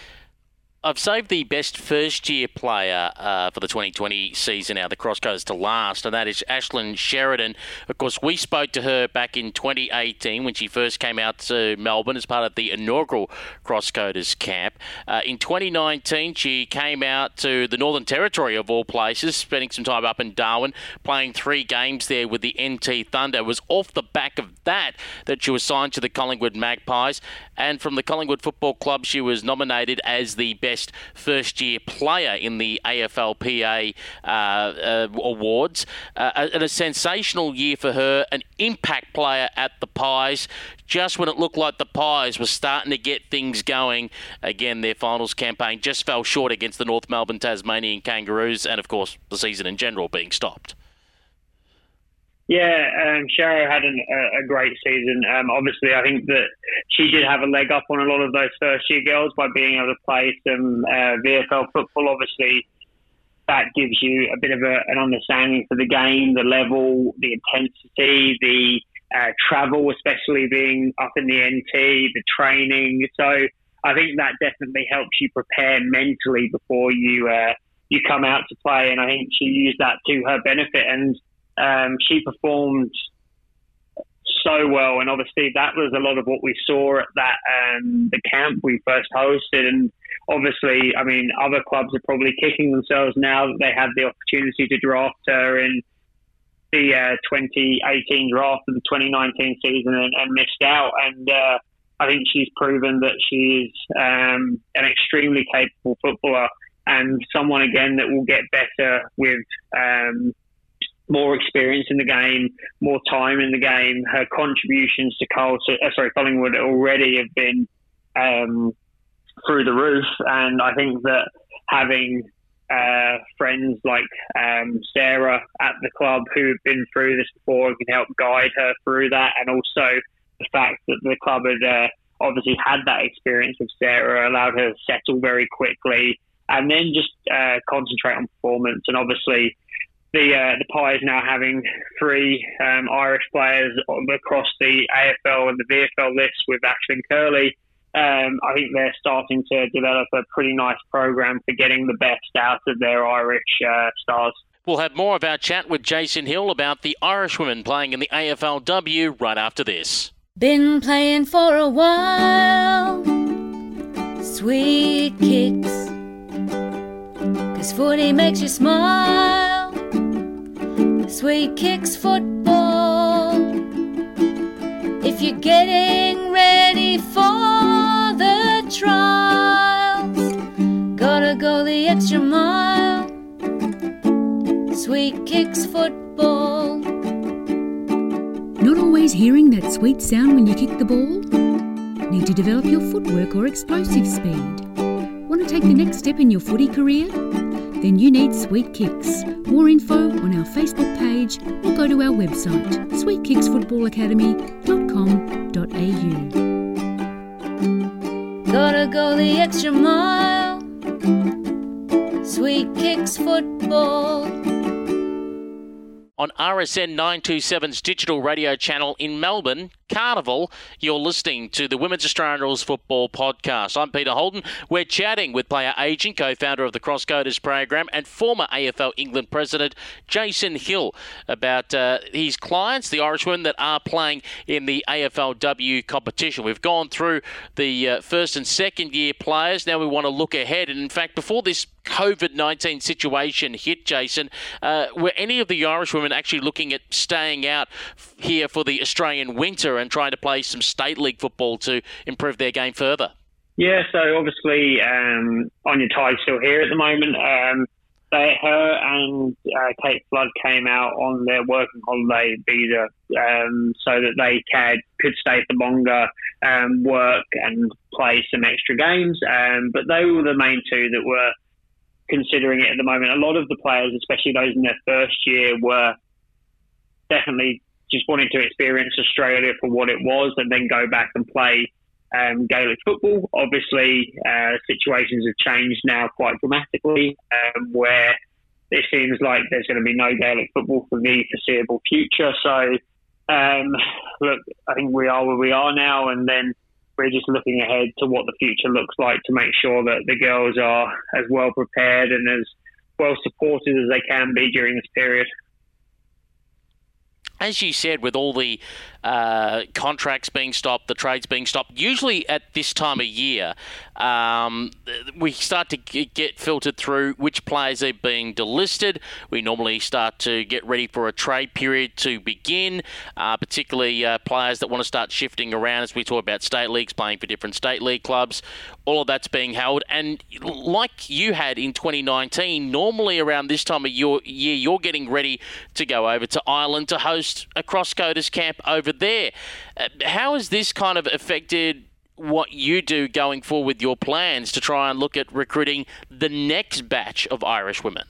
I've saved the best first year player uh, for the 2020 season out of the Crosscoders to last, and that is Aishling Sheridan. Of course, we spoke to her back in 2018 when she first came out to Melbourne as part of the inaugural Crosscoders camp. Uh, in 2019, she came out to the Northern Territory of all places, spending some time up in Darwin, playing three games there with the NT Thunder. It was off the back of that that she was signed to the Collingwood Magpies, and from the Collingwood Football Club, she was nominated as the best best first year player in the AFLPA uh, uh, awards. Uh, and a sensational year for her, an impact player at the Pies. Just when it looked like the Pies were starting to get things going, again, their finals campaign just fell short against the North Melbourne Tasmanian Kangaroos, and of course, the season in general being stopped. Yeah, um, Sharo had an, a, a, great season. Um, obviously, I think that she did have a leg up on a lot of those first year girls by being able to play some uh, VFL football. Obviously, that gives you a bit of a, an understanding for the game, the level, the intensity, the uh, travel, especially being up in the NT, the training. So I think that definitely helps you prepare mentally before you uh, you come out to play. And I think she used that to her benefit and um, she performed so well, and obviously that was a lot of what we saw at that um, the camp we first hosted. And obviously, I mean, other clubs are probably kicking themselves now that they had the opportunity to draft her in the uh, 2018 draft of the 2019 season and, and missed out. And uh, I think she's proven that she's um, an extremely capable footballer and someone again that will get better with um, more experience in the game, more time in the game. Her contributions to Carl, uh, sorry, Collingwood already have been um, through the roof, and I think that having uh, friends like um, Sarah at the club who've been through this before can help guide her through that, and also the fact that the club had uh, obviously had that experience with Sarah allowed her to settle very quickly, and then just uh, concentrate on performance. And obviously, the uh, the Pies now having three um, Irish players across the AFL and the VFL list with Ashlyn Curley um, I think they're starting to develop a pretty nice program for getting the best out of their Irish uh, stars. We'll have more of our chat with Jason Hill about the Irish women playing in the AFLW right after this. Been playing for a while, sweet kicks. Cause footy makes you smile, sweet kicks football. If you're getting ready for the trials. Gotta go the extra mile. Sweet kicks football. Not always hearing that sweet sound when you kick the ball? Need to develop your footwork or explosive speed? Want to take the next step in your footy career? Then you need Sweet Kicks. More info on our Facebook page or go to our website sweetkicksfootballacademy.com.au. Gotta go the extra mile. Sweet kicks football on RSN 927's digital radio channel in Melbourne, Carnival. You're listening to the Women's Australian Rules Football Podcast. I'm Peter Holden. We're chatting with player agent, co founder of the Crosscoders program, and former AFL England president Jason Hill about uh, his clients, the Irish women that are playing in the AFLW competition. We've gone through the uh, first and second year players. Now we want to look ahead. And in fact, before this COVID 19 situation hit, Jason, uh, were any of the Irish women actually looking at staying out here for the Australian winter and trying to play some state league football to improve their game further? Yeah, so obviously um, Aine Tighe's still here at the moment. Um, they, her and uh, Kate Flood came out on their working holiday visa um, so that they could, could stay for longer, um, work and play some extra games. Um, but they were the main two that were considering it at the moment. A lot of the players, especially those in their first year, were definitely just wanting to experience Australia for what it was and then go back and play um, Gaelic football. Obviously, uh, situations have changed now quite dramatically, um, where it seems like there's going to be no Gaelic football for the foreseeable future. So, um, look, I think we are where we are now, and then we're just looking ahead to what the future looks like to make sure that the girls are as well prepared and as well supported as they can be during this period as you said, with all the uh, contracts being stopped, the trades being stopped, usually at this time of year, um, we start to get filtered through which players are being delisted. We normally start to get ready for a trade period to begin, uh, particularly uh, players that want to start shifting around as we talk about state leagues, playing for different state league clubs. All of that's being held. And like you had in 2019, normally around this time of your year, you're getting ready to go over to Ireland to host a crosscoders camp over there. Uh, how has this kind of affected what you do going forward with your plans to try and look at recruiting the next batch of Irish women?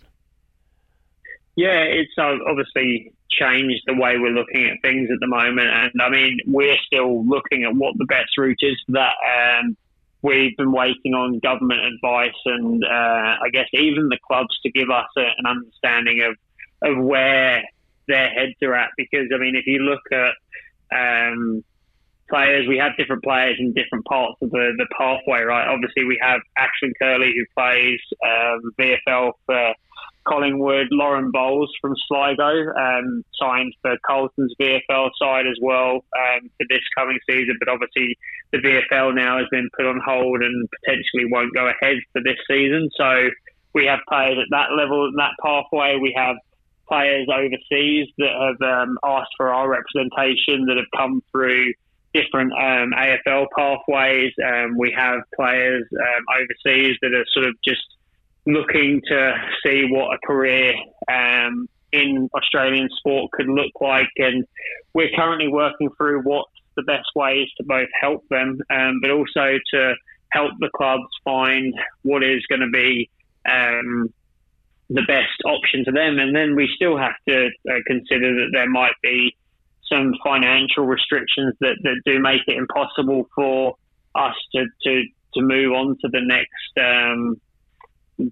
Yeah, it's uh, obviously changed the way we're looking at things at the moment. And I mean, we're still looking at what the best route is for that. Um, we've been waiting on government advice and uh, I guess even the clubs to give us a, an understanding of, of where their heads are at. Because, I mean, if you look at um, players. We have different players in different parts of the, the pathway, right? Obviously, we have Ashlyn Curley who plays um, VFL for Collingwood, Lauren Bowles from Sligo, um, signed for Carlton's VFL side as well um, for this coming season. But obviously, the VFL now has been put on hold and potentially won't go ahead for this season. So we have players at that level, that pathway. We have players overseas that have um, asked for our representation that have come through different um, AFL pathways. Um, we have players um, overseas that are sort of just looking to see what a career um, in Australian sport could look like, and we're currently working through what the best ways to both help them, um, but also to help the clubs find what is going to be the best option for them. And then we still have to uh, consider that there might be some financial restrictions that, that do make it impossible for us to, to, to move on to the next um,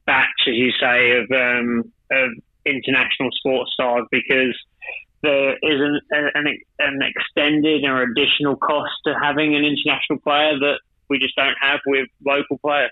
batch, as you say, of, um, of international sports stars because there is an, an, an extended or additional cost to having an international player that we just don't have with local players.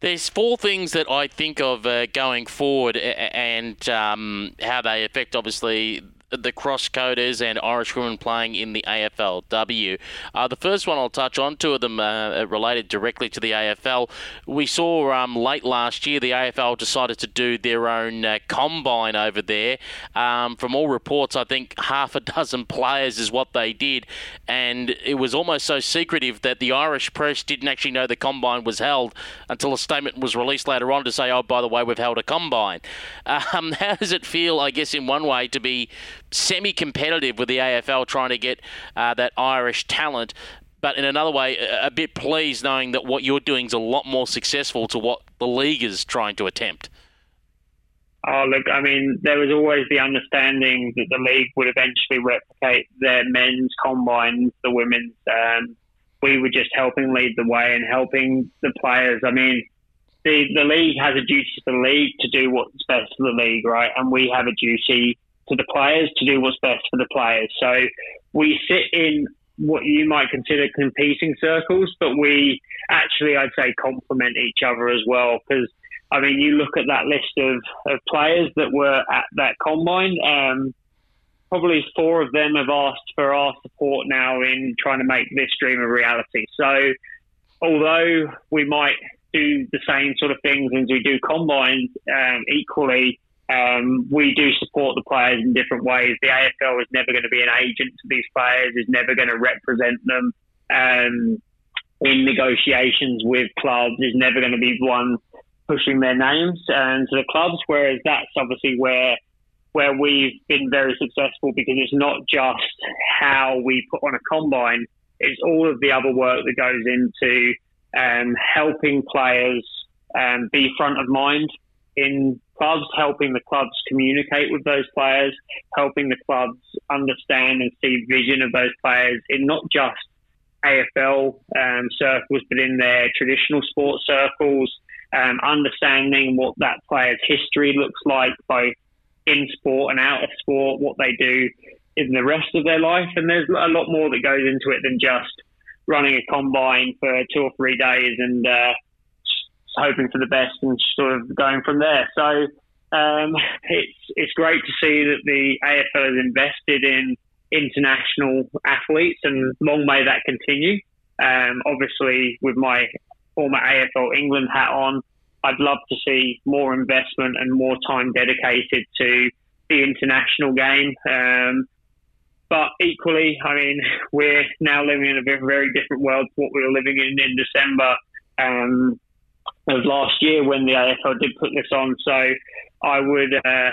There's four things that I think of uh, going forward and um, how they affect, obviously, the cross coders and Irish women playing in the AFLW. Uh, the first one I'll touch on, two of them uh, related directly to the AFL. We saw um, late last year the AFL decided to do their own uh, combine over there. Um, from all reports, I think half a dozen players is what they did, and it was almost so secretive that the Irish press didn't actually know the combine was held until a statement was released later on to say, "Oh, by the way, we've held a combine." Um, how does it feel? I guess in one way to be semi competitive with the AFL trying to get uh, that Irish talent. But in another way, a bit pleased knowing that what you're doing is a lot more successful to what the league is trying to attempt. Oh, look, I mean, there was always the understanding that the league would eventually replicate their men's combines, the women's. Um, we were just helping lead the way and helping the players. I mean, the, the league has a duty to the league to do what's best for the league, right? And we have a duty to the players to do what's best for the players. So we sit in what you might consider competing circles, but we actually, I'd say, complement each other as well. Because, I mean, you look at that list of, of players that were at that combine, um, probably four of them have asked for our support now in trying to make this dream a reality. So, although we might do the same sort of things as we do combines, um, equally, um, we do support the players in different ways. The AFL is never going to be an agent to these players, is never going to represent them um, in negotiations with clubs, is never going to be one pushing their names and to the clubs. Whereas that's obviously where where we've been very successful because it's not just how we put on a combine; it's all of the other work that goes into um, helping players um, be front of mind in clubs, helping the clubs communicate with those players, helping the clubs understand and see vision of those players in not just AFL um, circles, but in their traditional sports circles, um, understanding what that player's history looks like, both in sport and out of sport, what they do in the rest of their life. And there's a lot more that goes into it than just running a combine for two or three days and uh, hoping for the best and sort of going from there. So um, it's it's great to see that the AFL has invested in international athletes, and long may that continue. Um, obviously, with my former AFL England hat on, I'd love to see more investment and more time dedicated to the international game. Um, but equally, I mean, we're now living in a very, different world to what we were living in in December. Um, of last year when the AFL did put this on. So I would uh,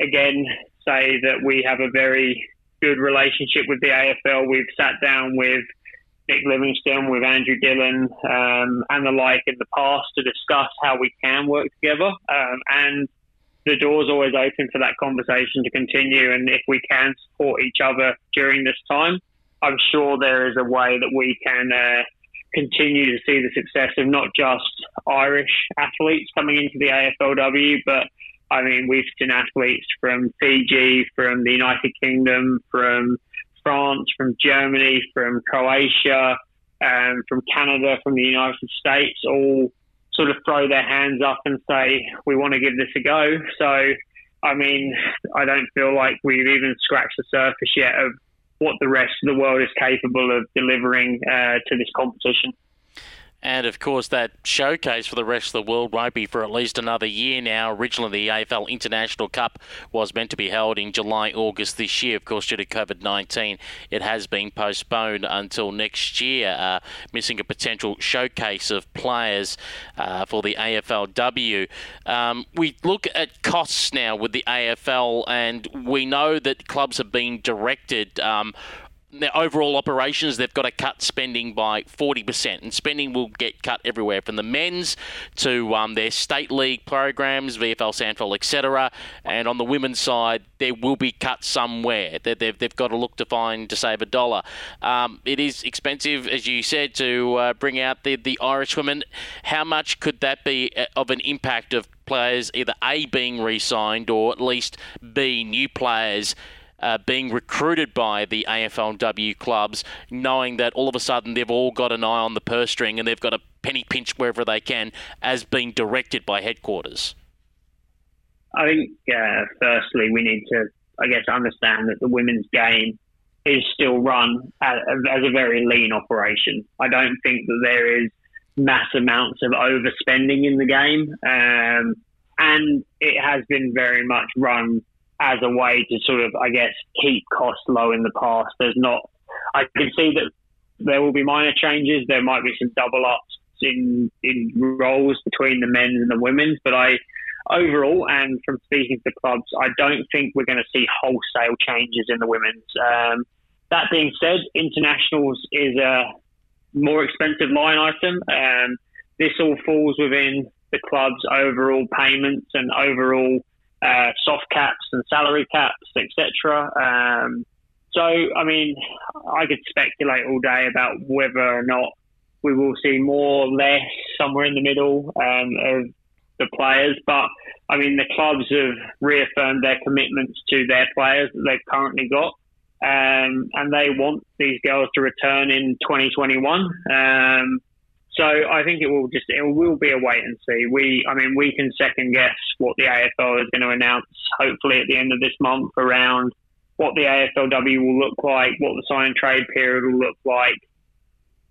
again say that we have a very good relationship with the AFL. We've sat down with Nick Livingstone, with Andrew Dillon, um, and the like in the past to discuss how we can work together. Um, and the door's always open for that conversation to continue. And if we can support each other during this time, I'm sure there is a way that we can uh, continue to see the success of not just Irish athletes coming into the AFLW, but I mean, we've seen athletes from Fiji, from the United Kingdom, from France, from Germany, from Croatia, um, from Canada, from the United States, all sort of throw their hands up and say we want to give this a go. So, I mean, I don't feel like we've even scratched the surface yet of what the rest of the world is capable of delivering uh, to this competition. And of course, that showcase for the rest of the world won't be for at least another year now. Originally, the AFL International Cup was meant to be held in July, August this year. Of course, due to COVID 19, it has been postponed until next year, uh, missing a potential showcase of players uh, for the AFLW. Um, we look at costs now with the AFL, and we know that clubs have been directed. Um, their overall operations, they've got to cut spending by 40%. And spending will get cut everywhere from the men's to um, their state league programs, VFL, SANFL, etc. And on the women's side, there will be cut somewhere. They've, they've got to look to find to save a dollar. Um, it is expensive, as you said, to uh, bring out the, the Irish women. How much could that be uh, of an impact of players either A, being re signed or at least B, new players? Uh, being recruited by the AFLW clubs, knowing that all of a sudden they've all got an eye on the purse string and they've got a penny pinch wherever they can, as being directed by headquarters? I think, uh, firstly, we need to, I guess, understand that the women's game is still run as, a very lean operation. I don't think that there is mass amounts of overspending in the game. Um, and it has been very much run as a way to sort of, I guess, keep costs low in the past. There's not, I can see that there will be minor changes. There might be some double ups in, in roles between the men's and the women's, but I, overall, and from speaking to clubs, I don't think we're going to see wholesale changes in the women's. Um, that being said, internationals is a more expensive line item. Um, this all falls within the club's overall payments and overall uh, soft caps and salary caps, etc. Um, so, I mean, I could speculate all day about whether or not we will see more, or less, somewhere in the middle um, of the players. But I mean, the clubs have reaffirmed their commitments to their players that they've currently got. Um, and they want these girls to return in 2021. Um, so I think it will just it will be a wait and see. We I mean we can second guess what the AFL is going to announce hopefully at the end of this month around what the AFLW will look like, what the sign and trade period will look like,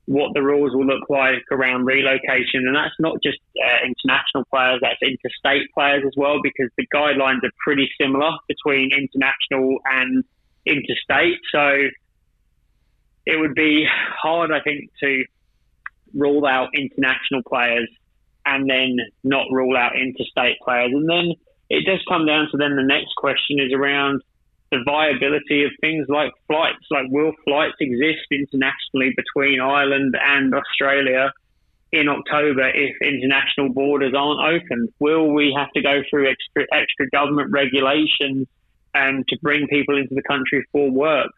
what the rules will look like around relocation, and that's not just uh, international players, that's interstate players as well, because the guidelines are pretty similar between international and interstate. So it would be hard, I think, to rule out international players and then not rule out interstate players. And then it does come down to then the next question is around the viability of things like flights. Like, will flights exist internationally between Ireland and Australia in October if international borders aren't open? Will we have to go through extra, extra government regulations um, to bring people into the country for work?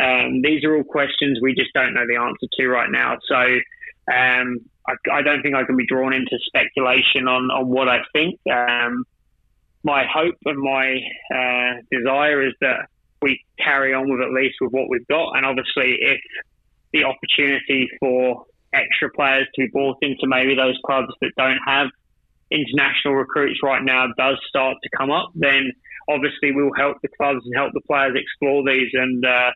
Um, these are all questions we just don't know the answer to right now. So um, I, I, don't think I can be drawn into speculation on, on what I think. Um, my hope and my uh, desire is that we carry on with at least with what we've got. And obviously, if the opportunity for extra players to be brought into maybe those clubs that don't have international recruits right now does start to come up, then obviously we'll help the clubs and help the players explore these. And uh,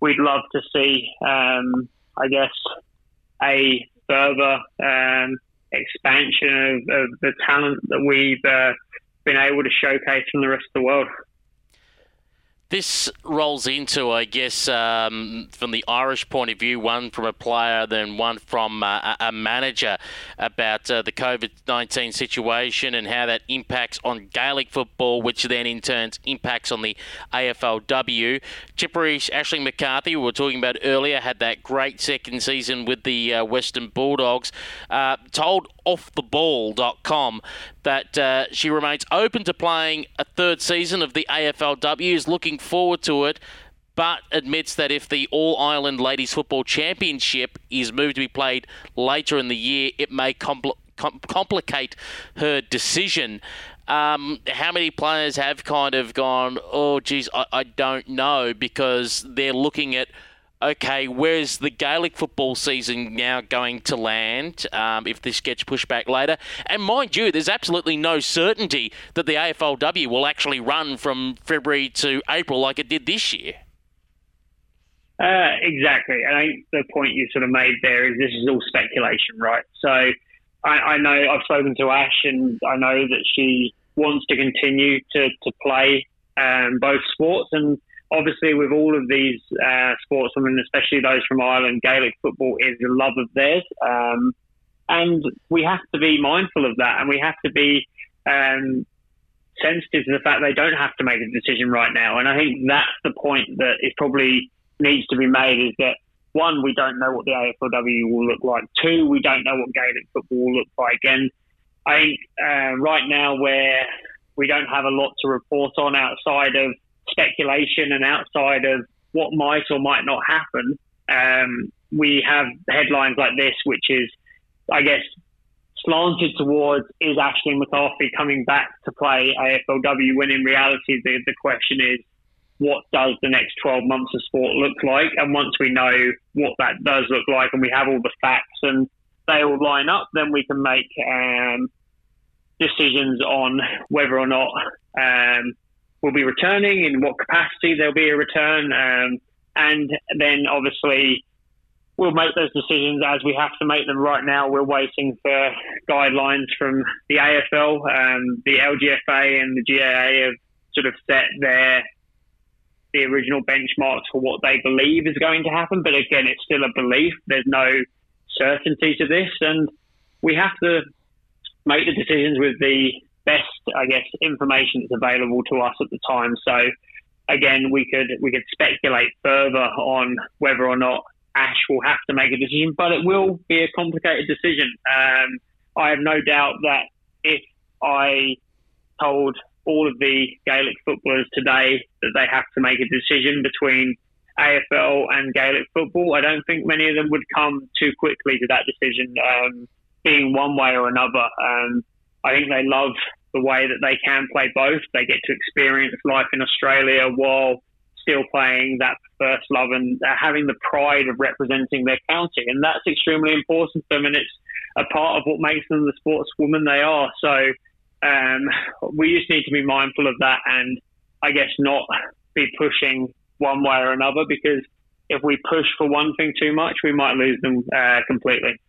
we'd love to see, um, I guess, a further um, expansion of, of, the talent that we've uh, been able to showcase from the rest of the world. This rolls into, I guess, um, from the Irish point of view, one from a player, then one from uh, a manager about uh, the COVID 19 situation and how that impacts on Gaelic football, which then in turn impacts on the AFLW. Tipperary Aisling McCarthy, we were talking about earlier, had that great second season with the uh, Western Bulldogs, uh, told offtheball.com that uh, she remains open to playing a third season of the AFLW, is looking forward to it, but admits that if the All Ireland Ladies Football Championship is moved to be played later in the year, it may compl- com- complicate her decision. Um, how many players have kind of gone, oh, geez, I, I don't know, because they're looking at okay, where's the Gaelic football season now going to land um, if this gets pushed back later? And mind you, there's absolutely no certainty that the AFLW will actually run from February to April like it did this year. Uh, exactly. And I think the point you sort of made there is this is all speculation, right? So I, I know I've spoken to Ash and I know that she wants to continue to, to play um, both sports. And obviously, with all of these uh, especially those from Ireland, Gaelic football is a love of theirs. Um, and we have to be mindful of that and we have to be um, sensitive to the fact they don't have to make a decision right now. And I think that's the point that is probably needs to be made is that one, we don't know what the AFLW will look like. Two, we don't know what Gaelic football will look like. And I think uh, right now where we don't have a lot to report on outside of speculation and outside of what might or might not happen, um, we have headlines like this, which is, I guess, slanted towards is Aisling McCarthy coming back to play AFLW when in reality the, the question is what does the next 12 months of sport look like? And once we know what that does look like and we have all the facts and they all line up, then we can make um, decisions on whether or not um, we'll be returning, in what capacity there'll be a return. Um, and then obviously we'll make those decisions as we have to make them right now. We're waiting for guidelines from the AFL, um, the LGFA, and the GAA have sort of set their the original benchmarks for what they believe is going to happen. But again, it's still a belief. There's no certainty to this, and we have to make the decisions with the best, I guess, information that's available to us at the time. So again, we could we could speculate further on whether or not Ash will have to make a decision, but it will be a complicated decision. Um, I have no doubt that if I told all of the Gaelic footballers today that they have to make a decision between AFL and Gaelic football. I don't think many of them would come too quickly to that decision, um, being one way or another. Um, I think they love the way that they can play both. They get to experience life in Australia while still playing that first love and having the pride of representing their county. And that's extremely important to them. And it's a part of what makes them the sportswoman they are. So, um, we just need to be mindful of that and I guess not be pushing one way or another because if we push for one thing too much, we might lose them uh, completely.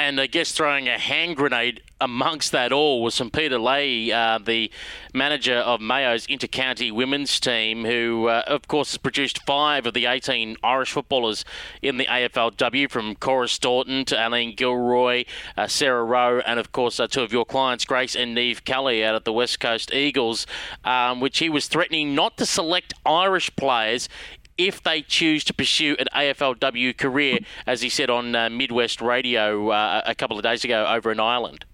And I guess throwing a hand grenade amongst that all was St Peter Leahy, uh, the manager of Mayo's inter-county women's team, who, uh, of course, has produced five of the 18 Irish footballers in the AFLW, from Cora Staunton to Aileen Gilroy, uh, Sarah Rowe, and, of course, uh, two of your clients, Grace and Niamh Kelly, out of the West Coast Eagles, um, which he was threatening not to select Irish players if they choose to pursue an AFLW career, as he said on uh, Midwest Radio uh, a couple of days ago over in Ireland.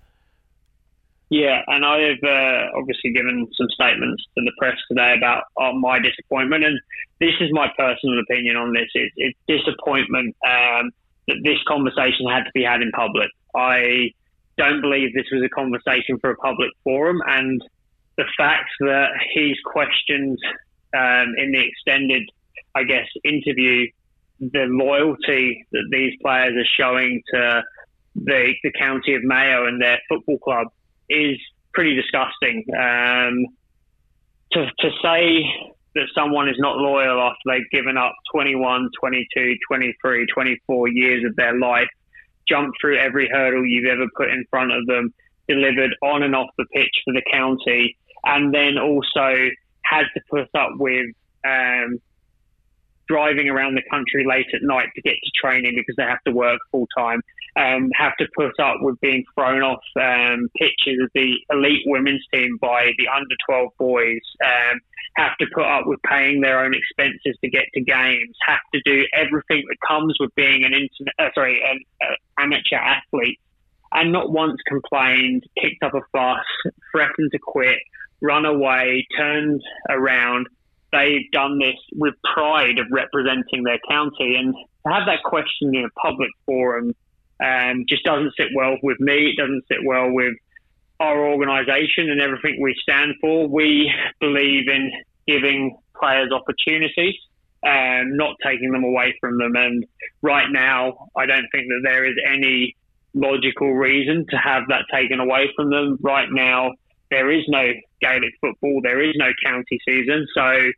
Yeah, and I have uh, obviously given some statements to the press today about uh, my disappointment, and this is my personal opinion on this. It, it's disappointment um, that this conversation had to be had in public. I don't believe this was a conversation for a public forum, and the fact that he's questioned um, in the extended I guess, interview the loyalty that these players are showing to the, the county of Mayo and their football club is pretty disgusting. Um, to, to say that someone is not loyal after they've given up 21, 22, 23, 24 years of their life, jumped through every hurdle you've ever put in front of them, delivered on and off the pitch for the county, and then also had to put up with um, driving around the country late at night to get to training because they have to work full time, um, have to put up with being thrown off um, pitches of the elite women's team by the under 12 boys, um, have to put up with paying their own expenses to get to games, have to do everything that comes with being an internet, uh, sorry, an uh, amateur athlete, and not once complained, kicked up a fuss, threatened to quit, run away, turned around they've done this with pride of representing their county. And to have that question in a public forum um, just doesn't sit well with me. It doesn't sit well with our organisation and everything we stand for. We believe in giving players opportunities. um, not taking them away from them. And right now, I don't think that there is any logical reason to have that taken away from them. Right now, there is no Gaelic football, there is no county season. So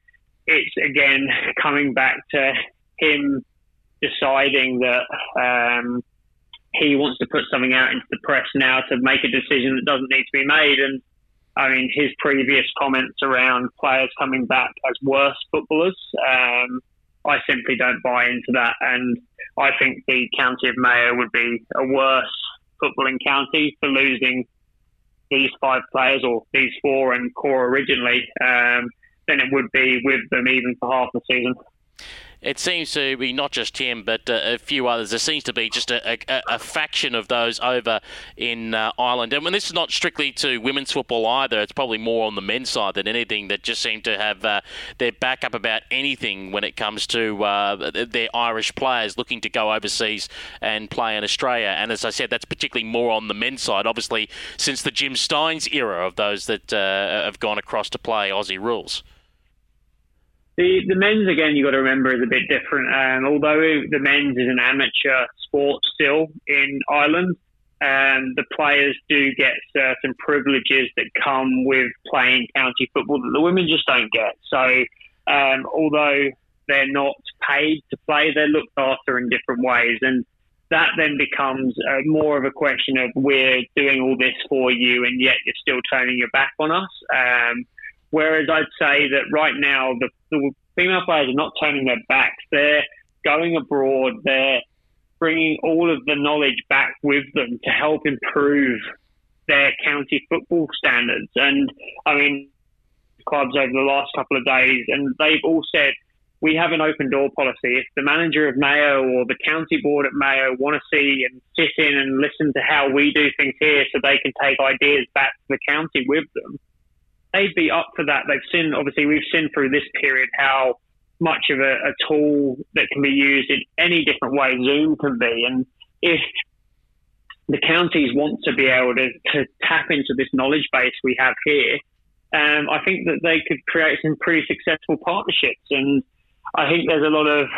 it's again coming back to him deciding that um, he wants to put something out into the press now to make a decision that doesn't need to be made. And I mean, his previous comments around players coming back as worse footballers, um, I simply don't buy into that. And I think the county of Mayo would be a worse footballing county for losing these five players or these four and Cora originally um, than it would be with them even for half the season it seems to be not just him, but uh, a few others. There seems to be just a, a, a faction of those over in uh, Ireland. And this is not strictly to women's football either, it's probably more on the men's side than anything that just seem to have uh, their back up about anything when it comes to uh, their Irish players looking to go overseas and play in Australia. And as I said, that's particularly more on the men's side, obviously, since the Jim Stynes era of those that uh, have gone across to play Aussie rules. The the men's again, you got to remember is a bit different. Um, although the men's is an amateur sport still in Ireland, um, the players do get certain privileges that come with playing county football that the women just don't get. So um, although they're not paid to play, they're looked after in different ways, and that then becomes uh, more of a question of we're doing all this for you, and yet you're still turning your back on us. Um, Whereas I'd say that right now the, the female players are not turning their backs. They're going abroad. They're bringing all of the knowledge back with them to help improve their county football standards. And I mean, clubs over the last couple of days, and they've all said we have an open door policy. If the manager of Mayo or the county board at Mayo want to see and sit in and listen to how we do things here so they can take ideas back to the county with them, they'd be up for that. They've seen, obviously, we've seen through this period how much of a, a tool that can be used in any different way Zoom can be. And if the counties want to be able to, to tap into this knowledge base we have here, um, I think that they could create some pretty successful partnerships. And I think there's a lot of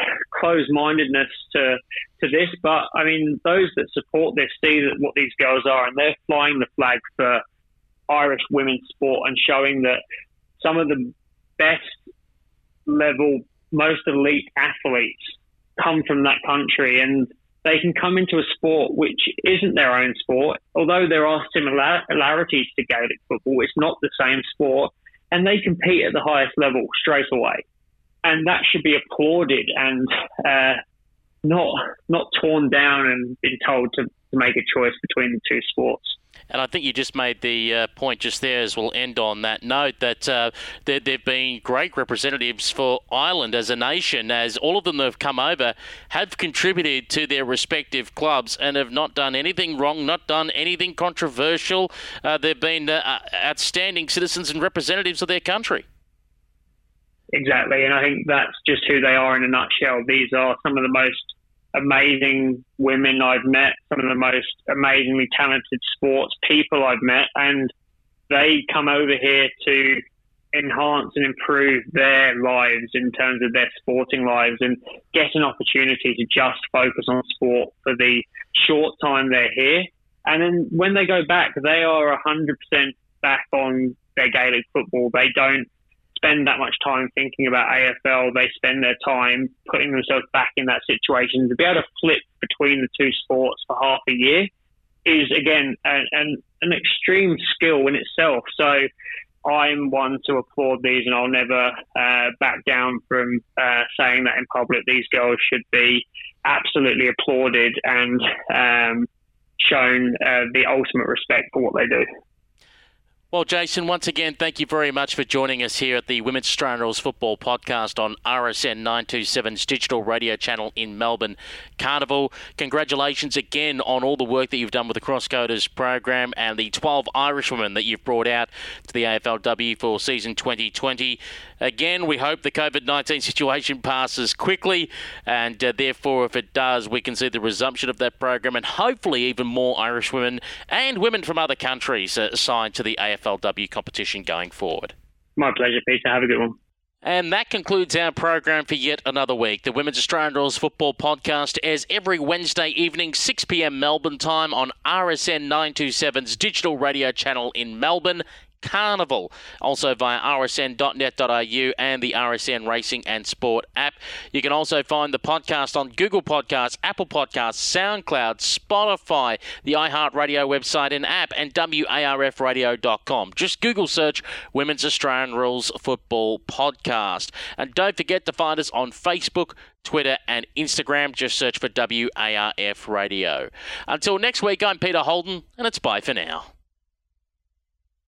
closed-mindedness to to this, but I mean, those that support this see that what these girls are, and they're flying the flag for Irish women's sport and showing that some of the best level, most elite athletes come from that country and they can come into a sport which isn't their own sport. Although there are similarities to Gaelic football, it's not the same sport and they compete at the highest level straight away. And that should be applauded and uh, not not torn down and been told to, to make a choice between the two sports. And I think you just made the uh, point just there as we'll end on that note that uh, there, have been great representatives for Ireland as a nation, as all of them that have come over have contributed to their respective clubs and have not done anything wrong, not done anything controversial. Uh, they've been uh, uh, outstanding citizens and representatives of their country. Exactly, and I think that's just who they are in a nutshell. These are some of the most amazing women I've met, some of the most amazingly talented sports people I've met, and they come over here to enhance and improve their lives in terms of their sporting lives and get an opportunity to just focus on sport for the short time they're here. And then when they go back, they are 100% back on their Gaelic football. They don't spend that much time thinking about AFL. They spend their time putting themselves back in that situation. To be able to flip between the two sports for half a year is, again, an, an, an extreme skill in itself. So I'm one to applaud these, and I'll never uh, back down from uh, saying that in public. These girls should be absolutely applauded and um, shown uh, the ultimate respect for what they do. Well, Jason, once again, thank you very much for joining us here at the Women's Rules Football Podcast on RSN 927's digital radio channel in Melbourne Carnival. Congratulations again on all the work that you've done with the Crosscoders program and the 12 Irish women that you've brought out to the AFLW for season 2020. Again, we hope the COVID 19 situation passes quickly, and uh, therefore, if it does, we can see the resumption of that program and hopefully even more Irish women and women from other countries uh, signed to the AFLW competition going forward. My pleasure, Peter. Have a good one. And that concludes our program for yet another week. The Women's Australian Rules Football Podcast airs every Wednesday evening, 6 p.m. Melbourne time on RSN 927's digital radio channel in Melbourne Carnival. Also via rsn.net.au and the RSN Racing and Sport app. You can also find the podcast on Google Podcasts, Apple Podcasts, SoundCloud, Spotify, the iHeartRadio website and app, and WARFradio.com. Just Google search Women's Australian Rules Football Podcast. And don't forget to find us on Facebook, Twitter, and Instagram. Just search for WARF Radio. Until next week, I'm Peter Holden, and it's bye for now.